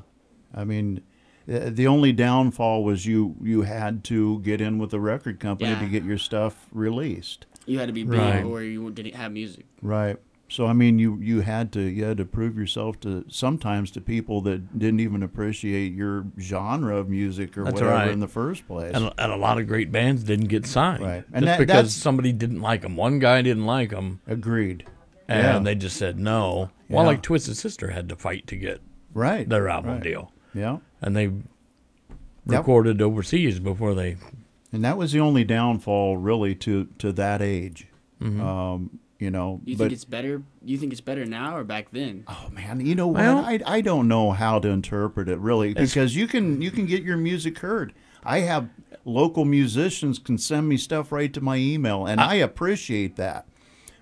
I mean, the only downfall was you you had to get in with the record company to get your stuff released. You had to be big, Right. or you didn't have music. Right. So I mean, you you had to you had to prove yourself to sometimes to people that didn't even appreciate your genre of music or That's whatever right. in the first place. And, and a lot of great bands didn't get signed. Right. Just And that- because somebody didn't like them. One guy didn't like them, Agreed. and yeah. they just said no. Well, like Twisted Sister had to fight to get right. their album right. deal, Yeah. and they Yep. recorded overseas before they. And that was the only downfall, really, to to that age. Mm-hmm. Um, you know, You but think it's better? You think it's better now or back then? oh man, you know what? Well- I I don't know how to interpret it really because you can you can get your music heard. I have local musicians can send me stuff right to my email, and I appreciate that.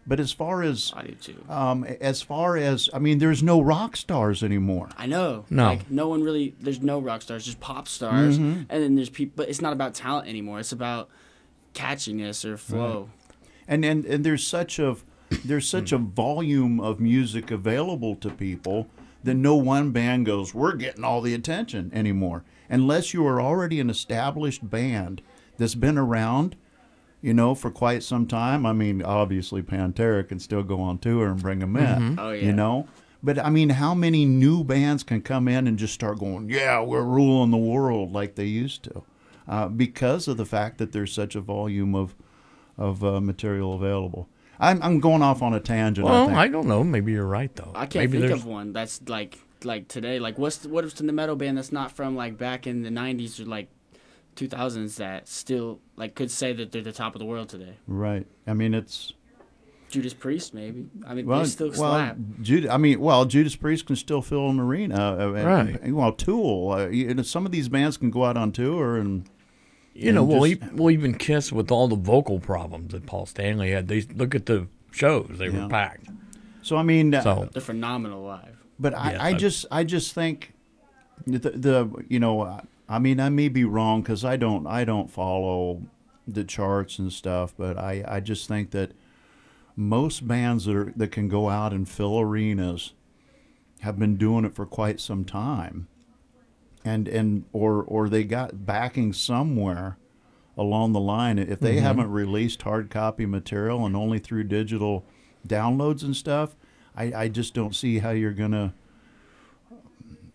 But as far as I do too. um, as far as I mean, there's no rock stars anymore. I know. No. Like no one really. There's no rock stars. Just pop stars, Mm-hmm. and then there's people. But it's not about talent anymore. It's about catchiness or flow. and and, and there's such a there's such a volume of music available to people that no one band goes we're getting all the attention anymore unless you are already an established band that's been around you know for quite some time i mean obviously pantera can still go on tour and bring them in Oh, yeah. you know but i mean how many new bands can come in and just start going yeah we're ruling the world like they used to uh, because of the fact that there's such a volume of of uh, material available. I'm, I'm going off on a tangent. I Well, think. I don't know. Maybe you're right though. I can't Maybe think there's- of one that's like like today. Like what's what is the metal band that's not from like back in the '90s or like 2000s that still like could say that they're the top of the world today? right. I mean, it's Judas Priest, maybe. I mean, well, they still well, slap. Judas. I mean, well, Judas Priest can still fill an arena. Uh, and- Right. Well, Tool. Uh, you know, some of these bands can go out on tour and You know, well, just- e- well, even Kiss with all the vocal problems that Paul Stanley had. They look at the shows; they Yeah. were packed. so. I mean, uh, So They're phenomenal live. But I, Yes, I I- just I just think the, the you know uh, I mean I may be wrong because I don't I don't follow the charts and stuff, but I, I just think that most bands that are that can go out and fill arenas have been doing it for quite some time, and and or or they got backing somewhere along the line. If they mm-hmm. haven't released hard copy material and only through digital downloads and stuff, I, I just don't see how you're gonna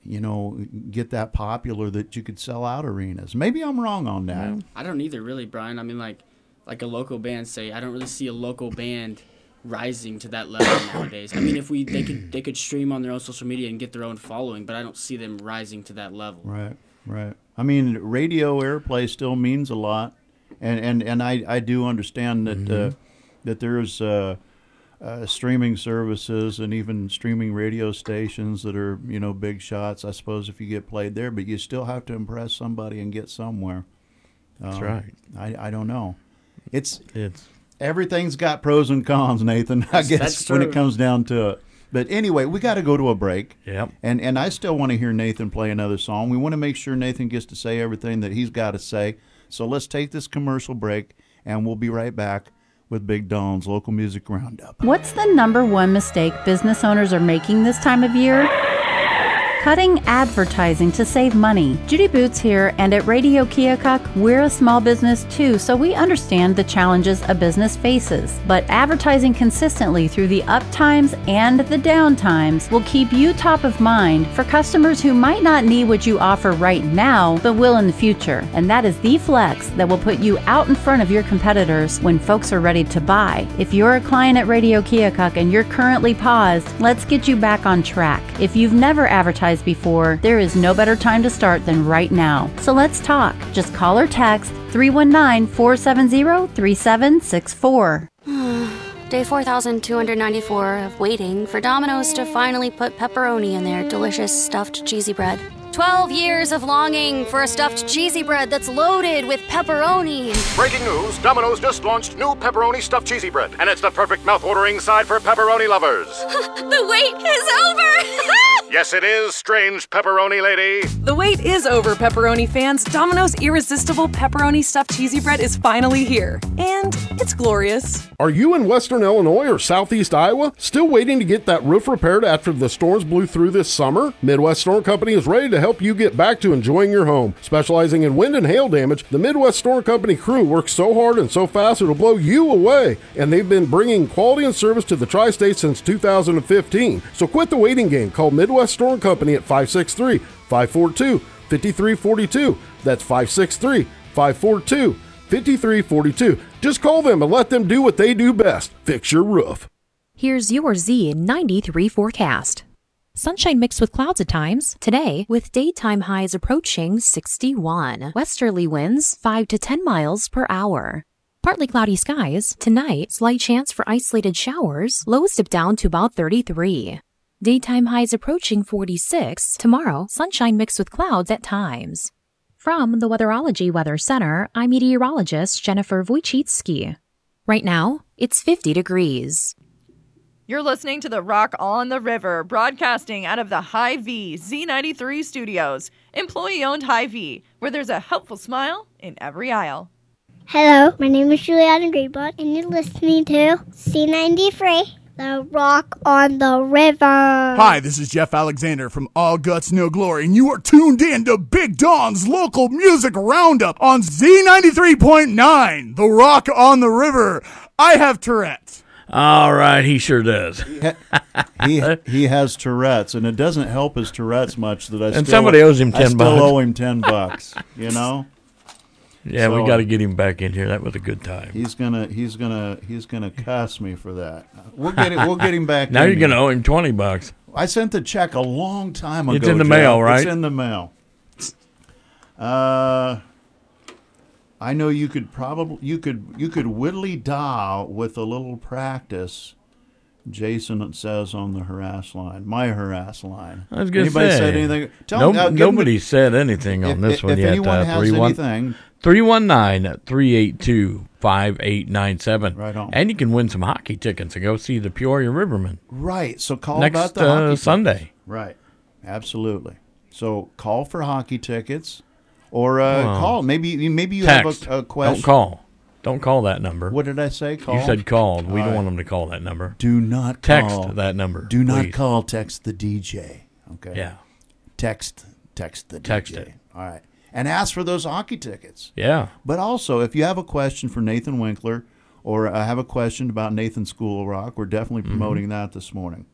you know get that popular that you could sell out arenas. Maybe I'm wrong on that. I don't either, really, Brian. I mean, like like a local band say, I don't really see a local band rising to that level nowadays. I mean, if we they could they could stream on their own social media and get their own following, but I don't see them rising to that level. Right, right. I mean, radio airplay still means a lot, and and and I I do understand that uh, that there's. Uh, uh, streaming services and even streaming radio stations that are you know big shots. I suppose if you get played there, but you still have to impress somebody and get somewhere. That's Um, right. I, I don't know. It's It's everything's got pros and cons, Nathan. I That's- guess that's when it comes down to it. But anyway, we got to go to a break. Yep. And and I still want to hear Nathan play another song. We want to make sure Nathan gets to say everything that he's got to say. So let's take this commercial break, and we'll be right back with Big Don's local music roundup. What's the number one mistake business owners are making this time of year? Cutting advertising to save money. Judy Boots here, and at Radio Keokuk, we're a small business too, so we understand the challenges a business faces. But advertising consistently through the up times and the down times will keep you top of mind for customers who might not need what you offer right now, but will in the future. And that is the flex that will put you out in front of your competitors when folks are ready to buy. If you're a client at Radio Keokuk and you're currently paused, let's get you back on track. If you've never advertised before, there is no better time to start than right now. So let's talk. Just call or text 319 470 3764. Day 4294 of waiting for Domino's to finally put pepperoni in their delicious stuffed cheesy bread. 12 years of longing for a stuffed cheesy bread that's loaded with pepperoni. Breaking news Domino's just launched new pepperoni stuffed cheesy bread, and it's the perfect mouth-watering side for pepperoni lovers. the wait is over! yes, it is, strange pepperoni lady. The wait is over, pepperoni fans. Domino's irresistible pepperoni stuffed cheesy bread is finally here. And it's glorious. Are you in Western Illinois or Southeast Iowa still waiting to get that roof repaired after the storms blew through this summer? Midwest Storm Company is ready to help you get back to enjoying your home. Specializing in wind and hail damage, the Midwest Storm Company crew works so hard and so fast it'll blow you away. And they've been bringing quality and service to the tri state since 2015. So quit the waiting game. Call Midwest Storm Company at 563 542 5342. That's 563 542 5342. Just call them and let them do what they do best fix your roof. Here's your Z93 forecast. Sunshine mixed with clouds at times. Today, with daytime highs approaching 61. Westerly winds 5 to 10 miles per hour. Partly cloudy skies. Tonight, slight chance for isolated showers. Lows dip down to about 33. Daytime highs approaching 46. Tomorrow, sunshine mixed with clouds at times. From the Weatherology Weather Center, I'm meteorologist Jennifer Wojcicki. Right now, it's 50 degrees. You're listening to the Rock on the River, broadcasting out of the Hy-Vee Z93 studios, employee owned Hy-Vee, where there's a helpful smile in every aisle. Hello, my name is Juliana Greenblatt, and you're listening to Z93, the Rock on the River. Hi, this is Jeff Alexander from All Guts No Glory, and you are tuned in to Big Don's local music roundup on Z93.9, the Rock on the River. I have Tourette's. All right, he sure does. he he has Tourette's, and it doesn't help his Tourette's much that I And still, somebody owes him ten I 10 still bucks. owe him ten bucks. You know. Yeah, we got to get him back in here. That was a good time. He's gonna he's gonna he's gonna cuss me for that. We'll get it. We'll get him back. Now in you're going to owe him 20 bucks. I sent the check a long time ago. It's in the Jeff. mail, right? It's in the mail. Uh, I know you could probably you could you could whittly dial with a little practice. Jason says on the harass line, my harass line. I was going to Anybody said anything? Tell no, uh, them nobody said anything on If- this if one yet. anyone uh, has 31 anything- 319 382 5897. Right on. And you can win some hockey tickets to go see the Peoria Rivermen. Right. So call Next, about the uh, Sunday. Right. Absolutely. So call for hockey tickets, or uh, call. Maybe maybe you Text. have a, a question. Don't call. Don't call that number. What did I say? Call. You said called. We All don't right. want them to call that number. Do not text call. that number. Do not please. call. Text the DJ. Okay. Yeah. Text. Text the Text DJ. it. All right. And ask for those hockey tickets. Yeah. But also, if you have a question for Nathan Winkler, or uh, have a question about Nathan School of Rock, we're definitely Mm-hmm. promoting that this morning.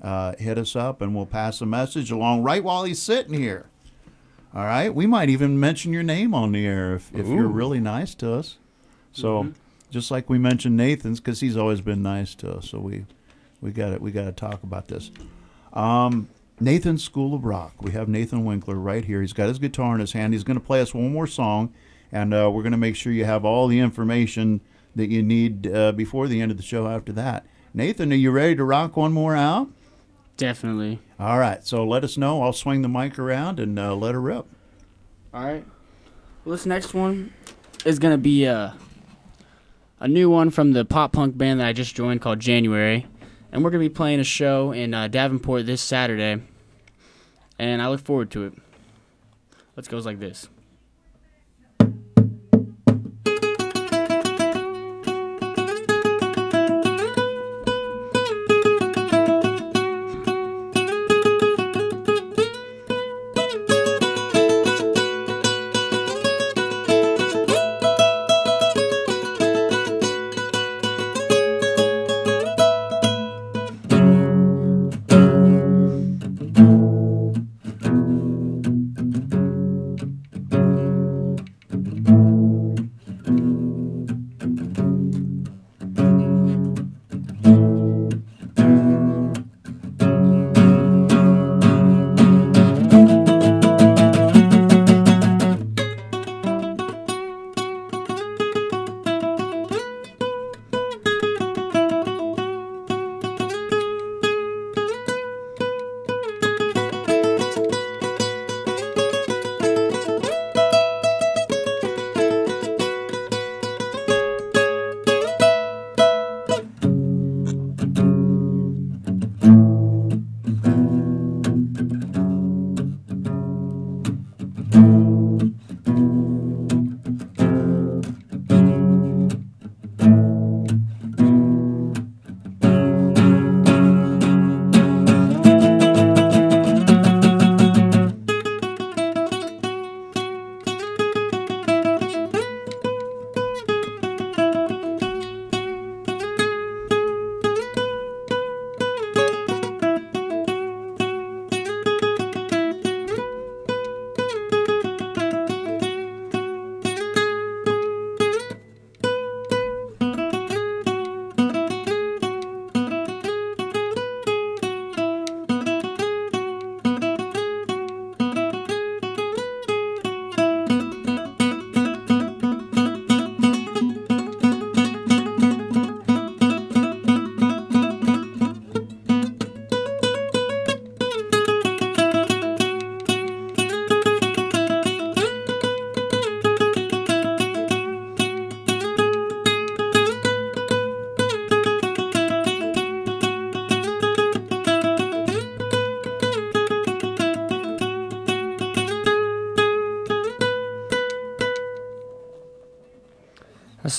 Uh, hit us up, and we'll pass a message along right while he's sitting here. All right. We might even mention your name on the air if, if you're Ooh. really nice to us. So, Mm-hmm. just like we mentioned Nathan's, because he's always been nice to us. So we we got it. We got to talk about this. Um, Nathan's School of Rock. We have Nathan Winkler right here. He's got his guitar in his hand. He's going to play us one more song, and uh, we're going to make sure you have all the information that you need uh, before the end of the show. After that, Nathan, are you ready to rock one more out? Definitely. All right, so let us know. I'll swing the mic around and uh, let her rip. All right. Well, this next one is gonna be a a new one from the pop punk band that I just joined called January, and we're gonna be playing a show in uh, Davenport this Saturday, and I look forward to it. Let's go like this.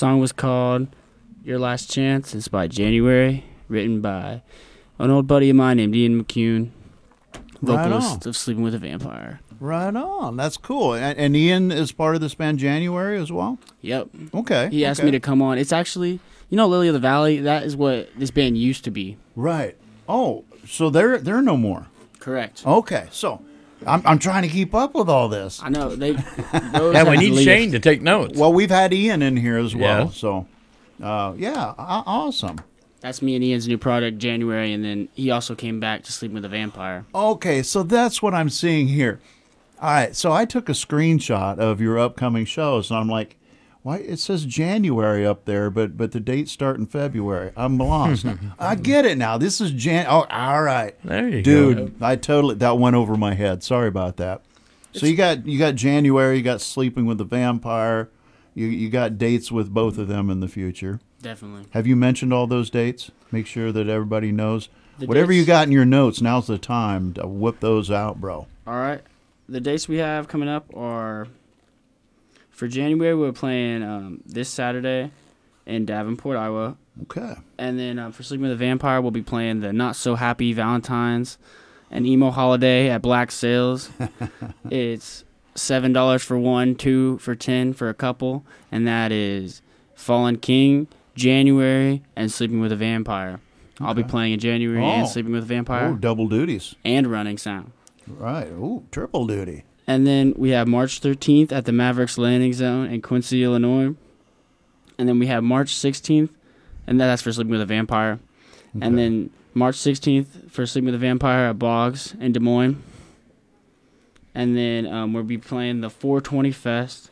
Song was called Your Last Chance. It's by January, written by an old buddy of mine named Ian McCune, vocalist on. of Sleeping with a Vampire. Right on. That's cool. And, and Ian is part of this band January as well? Yep. Okay. He asked okay. me to come on. It's actually, you know, Lily of the Valley. That is what this band used to be. Right. Oh, so they're they're no more. Correct. Okay. So I'm I'm trying to keep up with all this. I know they. Yeah, we need Shane to take notes. Well, we've had Ian in here as well. Yeah. So uh, yeah, awesome. That's me and Ian's new product, January, and then he also came back to sleep with a Vampire. Okay, so that's what I'm seeing here. All right, so I took a screenshot of your upcoming shows, and I'm like, why? It says January up there, but but the dates start in February. I'm lost. I get it now. This is Jan. Oh, all right. There you Dude, go. I totally that went over my head. Sorry about that. So you got you got January. You got Sleeping with the Vampire. You you got dates with both of them in the future. Definitely. Have you mentioned all those dates? Make sure that everybody knows. The Whatever you got in your notes, now's the time to whip those out, bro. All right. The dates we have coming up are for January. We're playing um, this Saturday in Davenport, Iowa. Okay. And then um, for Sleeping with a Vampire, we'll be playing the Not So Happy Valentine's and Emo Holiday at Black Sales. it's seven dollars for one, two for ten for a couple, and that is Fallen King, January, and Sleeping with a Vampire. I'll be playing in January Oh. and Sleeping with a Vampire. Oh, double duties. And Running Sound. Right. Ooh, triple duty. And then we have March 13th at the Mavericks Landing Zone in Quincy, Illinois. And then we have March 16th, and that's for Sleeping with a Vampire. And then March 16th for Sleeping with a Vampire at Boggs in Des Moines. And then um, we'll be playing the 420 Fest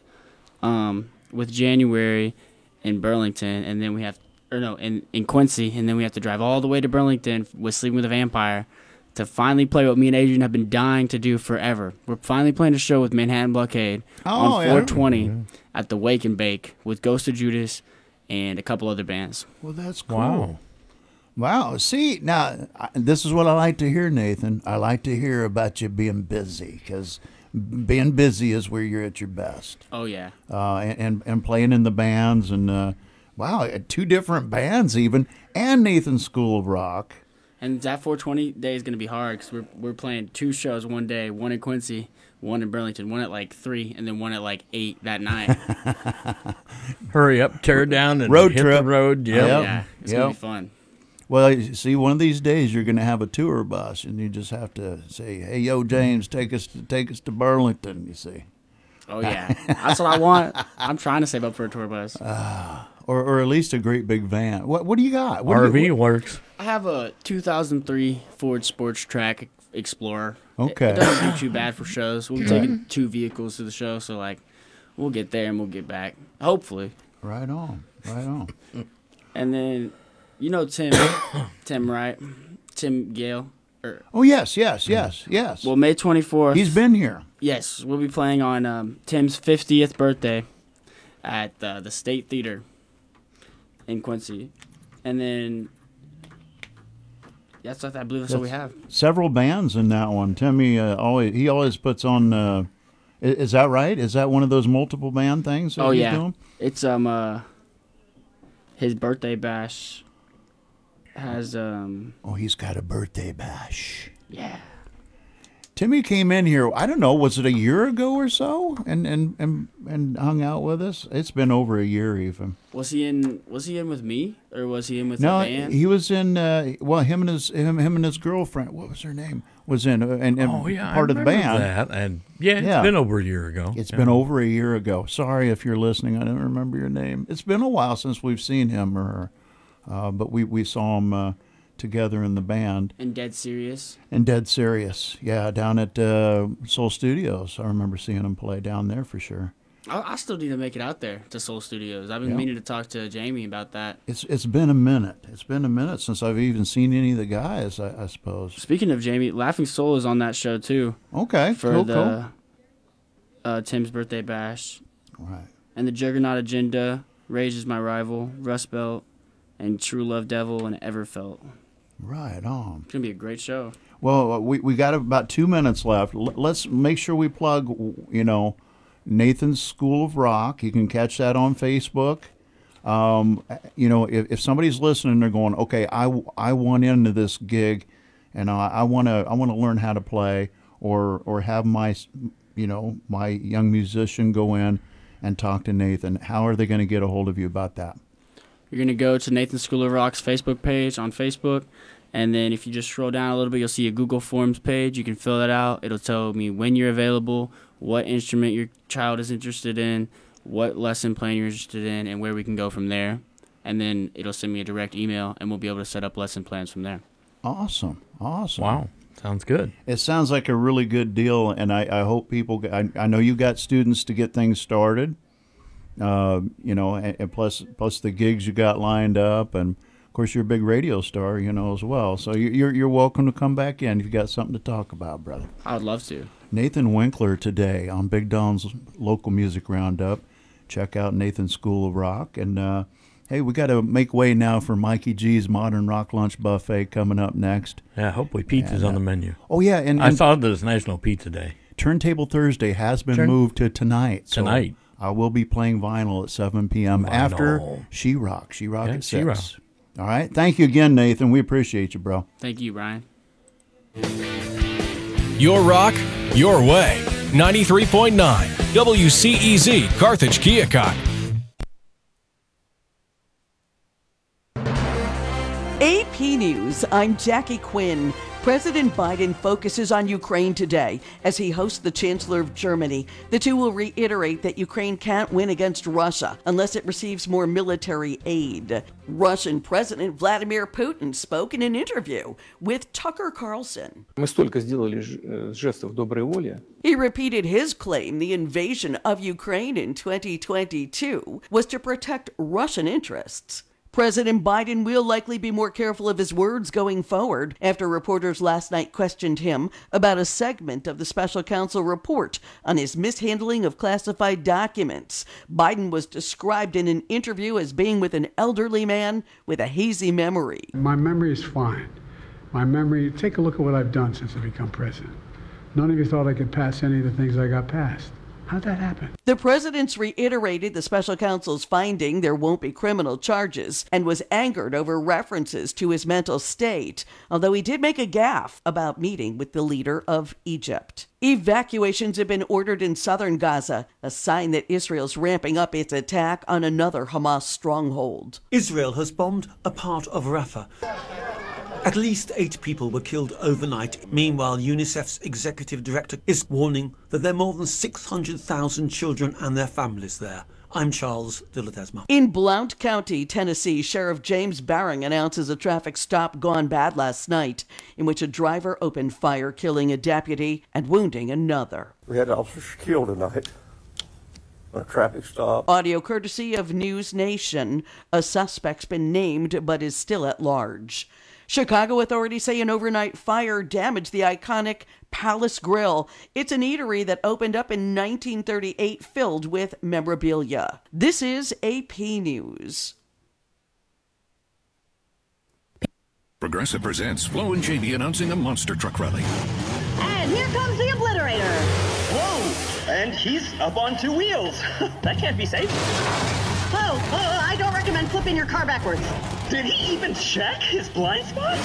um, with January in Burlington, and then we have, or no, in in Quincy, and then we have to drive all the way to Burlington with Sleeping with a Vampire to finally play what me and Adrian have been dying to do forever. We're finally playing a show with Manhattan Blockade Oh, on yeah. 420 at the Wake and Bake with Ghost of Judas and a couple other bands. Well, that's cool. Wow. Wow. See, now, I, this is what I like to hear, Nathan. I like to hear about you being busy because being busy is where you're at your best. Oh yeah. Uh, and, and, and playing in the bands and, uh, wow, two different bands even, and Nathan's School of Rock. And that 420 day is going to be hard because we're, we're playing two shows one day, one in Quincy, one in Burlington, one at like 3, and then one at like 8 that night. Hurry up, tear down, and road hit trip. the road. Yep. Yeah, it's going to be fun. Well, see, one of these days you're going to have a tour bus, and you just have to say, "Hey, yo, James, take us to take us to Burlington." You see, Oh, yeah. That's what I want. I'm trying to save up for a tour bus. Ah. Or or at least a great big van. What what do you got? What do RV you, works. I have a 2003 Ford Sports Trac Explorer. Okay. It, doesn't do too bad for shows. We'll be taking two vehicles to the show, so like we'll get there and we'll get back. Hopefully. Right on. Right on. And then you know Tim Tim right? Tim Gale. Or, Oh yes, yes, yes, yes. well May 24th. He's been here. Yes, we'll be playing on um, Tim's 50th birthday at uh, the State Theater in Quincy. And then that's I believe that's, what we have. Several bands in that one. Timmy uh, always he always puts on. Uh, i- is that right? Is that one of those multiple band things? That Oh yeah, doing? it's um uh his birthday bash has um Oh, he's got a birthday bash. yeah Timmy came in here. I don't know. Was it a year ago or so? And and and and hung out with us. It's been over a year even. was he in was he in with me or was he in with No, the band? No, he was in. Uh, well, him and his him, him and his girlfriend. What was her name? Was in uh, and, and Oh yeah, I part of the band. That. And yeah, it's Yeah. been over a year ago. It's Yeah. been over a year ago. Sorry if you're listening. I don't remember your name. It's been a while since we've seen him or her, uh, but we we saw him uh, together in the band and dead serious. and Dead Serious. Yeah, down at uh, Soul Studios. I remember seeing him play down there for sure. I, I still need to make it out there to Soul Studios. I've been Yeah. meaning to talk to Jamie about that. It's it's been a minute. It's been a minute since I've even seen any of the guys. I, I suppose. Speaking of Jamie, Laughing Soul is on that show too. Okay, For cool, the cool. Uh, Tim's birthday bash. Right. And the Juggernaut Agenda, Rage is my rival, Rust Belt, and True Love Devil and Everfelt. Right on. It's gonna be a great show. Well, uh, we we got about two minutes left. L- let's make sure we plug. You know, Nathan's School of Rock. You can catch that on Facebook. Um, you know, if, if somebody's listening, they're going, okay, I, I want into this gig, and I, I want to I want to learn how to play, or or have my, you know, my young musician go in and talk to Nathan. How are they going to get a hold of you about that? You're gonna go to Nathan School of Rock's Facebook page on Facebook, and then if you just scroll down a little bit, you'll see a Google Forms page. You can fill that out. It'll tell me when you're available, what instrument your child is interested in, what lesson plan you're interested in, and where we can go from there. And then it'll send me a direct email, and we'll be able to set up lesson plans from there. Awesome, awesome. Wow, sounds good. It sounds like a really good deal, and I, I hope people. I, I know you got students to get things started. Uh, you know, and, and plus plus the gigs you got lined up, and of course you're a big radio star, you know, as well. So you- you're you're welcome to come back in if you got something to talk about, brother. I would love to. Nathan Winkler today on Big Don's local music roundup. Check out Nathan's School of Rock, and uh, hey, we got to make way now for Mikey G's Modern Rock Lunch Buffet coming up next. Yeah, hopefully pizza's And, on the uh, menu. Oh yeah, and, I and saw that it's National Pizza Day. Turntable Thursday has been Turn- moved to tonight. so Tonight. I will be playing vinyl at 7 p.m. after She Rock. She Rock Yeah, at 6. She-Rock. All right. Thank you again, Nathan. We appreciate you, bro. Thank you, Ryan. Your rock, your way. 93.9 WCEZ Carthage Keokuk. AP News, I'm Jackie Quinn. President Biden focuses on Ukraine today as he hosts the Chancellor of Germany. The two will reiterate that Ukraine can't win against Russia unless it receives more military aid. Russian President Vladimir Putin spoke in an interview with Tucker Carlson. He repeated his claim the invasion of Ukraine in 2022 was to protect Russian interests. President Biden will likely be more careful of his words going forward after reporters last night questioned him about a segment of the special counsel report on his mishandling of classified documents. Biden was described in an interview as being with an elderly man with a hazy memory. My memory is fine. My memory, take a look at what I've done since I become president. None of you thought I could pass any of the things I got passed. How'd that happen? The president's reiterated the special counsel's finding there won't be criminal charges and was angered over references to his mental state, although he did make a gaffe about meeting with the leader of Egypt. Evacuations have been ordered in southern Gaza, a sign that Israel's ramping up its attack on another Hamas stronghold. Israel has bombed a part of Rafah. At least eight people were killed overnight. Meanwhile, UNICEF's executive director is warning that there are more than 600,000 children and their families there. I'm Charles de In Blount County, Tennessee, Sheriff James Berrong announces a traffic stop gone bad last night, in which a driver opened fire, killing a deputy and wounding another. We had officers killed tonight on a traffic stop. Audio courtesy of News Nation. A suspect's been named but is still at large. Chicago authorities say an overnight fire damaged the iconic Palace Grill. It's an eatery that opened up in 1938 filled with memorabilia. This is AP News. Progressive presents Flo and Jamie announcing a monster truck rally. And here comes the obliterator. Whoa! And he's up on two wheels. that can't be safe. Oh, oh, I don't recommend flipping your car backwards. Did he even check his blind spot?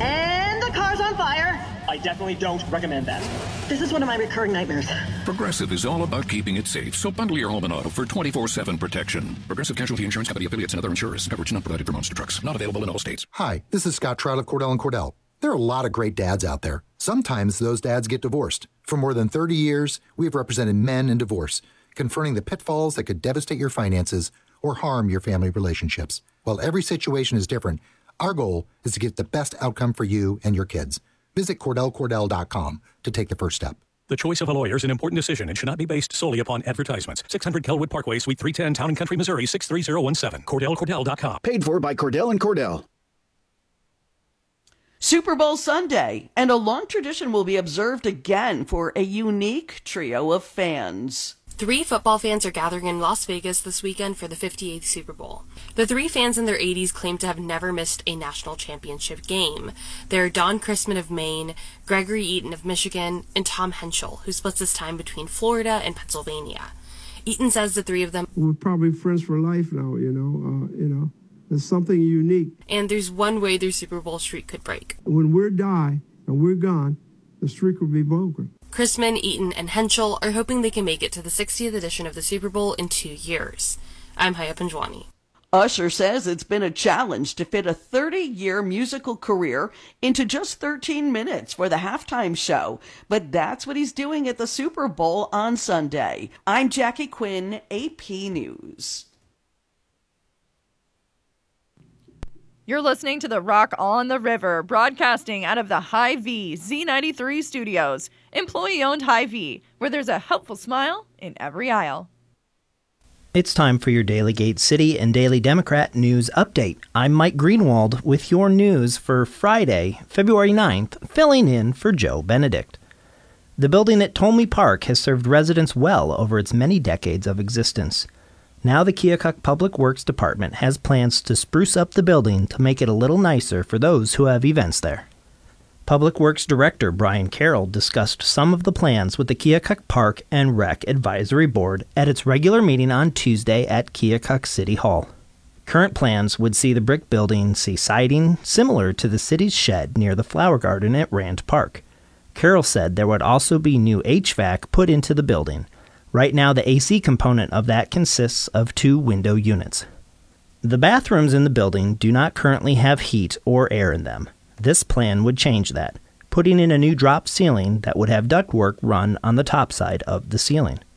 And the car's on fire. I definitely don't recommend that. This is one of my recurring nightmares. Progressive is all about keeping it safe, so bundle your home and auto for 24 7 protection. Progressive Casualty Insurance Company affiliates and other insurers. Coverage not provided for monster trucks. Not available in all states. Hi, this is Scott Trout of Cordell and Cordell. There are a lot of great dads out there. Sometimes those dads get divorced. For more than 30 years, we've represented men in divorce, confronting the pitfalls that could devastate your finances or harm your family relationships. While every situation is different, our goal is to get the best outcome for you and your kids. Visit CordellCordell.com to take the first step. The choice of a lawyer is an important decision and should not be based solely upon advertisements. 600 Kellwood Parkway, Suite 310, Town and Country, Missouri 63017. CordellCordell.com. Paid for by Cordell and Cordell. Super Bowl Sunday, and a long tradition will be observed again for a unique trio of fans. Three football fans are gathering in Las Vegas this weekend for the 58th Super Bowl. The three fans in their 80s claim to have never missed a national championship game. They're Don Crisman of Maine, Gregory Eaton of Michigan, and Tom Henschel, who splits his time between Florida and Pennsylvania. Eaton says the three of them. We're probably friends for life now, you know. Uh, you know, it's something unique. And there's one way their Super Bowl streak could break. When we die and we're gone, the streak will be broken. Crisman, Eaton, and Henschel are hoping they can make it to the 60th edition of the Super Bowl in two years. I'm Haya Panjwani. Usher says it's been a challenge to fit a 30 year musical career into just 13 minutes for the halftime show, but that's what he's doing at the Super Bowl on Sunday. I'm Jackie Quinn, AP News. You're listening to the Rock on the River, broadcasting out of the Hy-Vee Z93 studios, employee owned Hy-Vee, where there's a helpful smile in every aisle. It's time for your Daily Gate City and Daily Democrat news update. I'm Mike Greenwald with your news for Friday, February 9th, filling in for Joe Benedict. The building at Tolmie Park has served residents well over its many decades of existence. Now the Keokuk Public Works Department has plans to spruce up the building to make it a little nicer for those who have events there. Public Works Director Brian Carroll discussed some of the plans with the Keokuk Park and Rec Advisory Board at its regular meeting on Tuesday at Keokuk City Hall. Current plans would see the brick building see siding similar to the city's shed near the flower garden at Rand Park. Carroll said there would also be new HVAC put into the building. Right now, the AC component of that consists of two window units. The bathrooms in the building do not currently have heat or air in them. This plan would change that, putting in a new drop ceiling that would have ductwork run on the top side of the ceiling.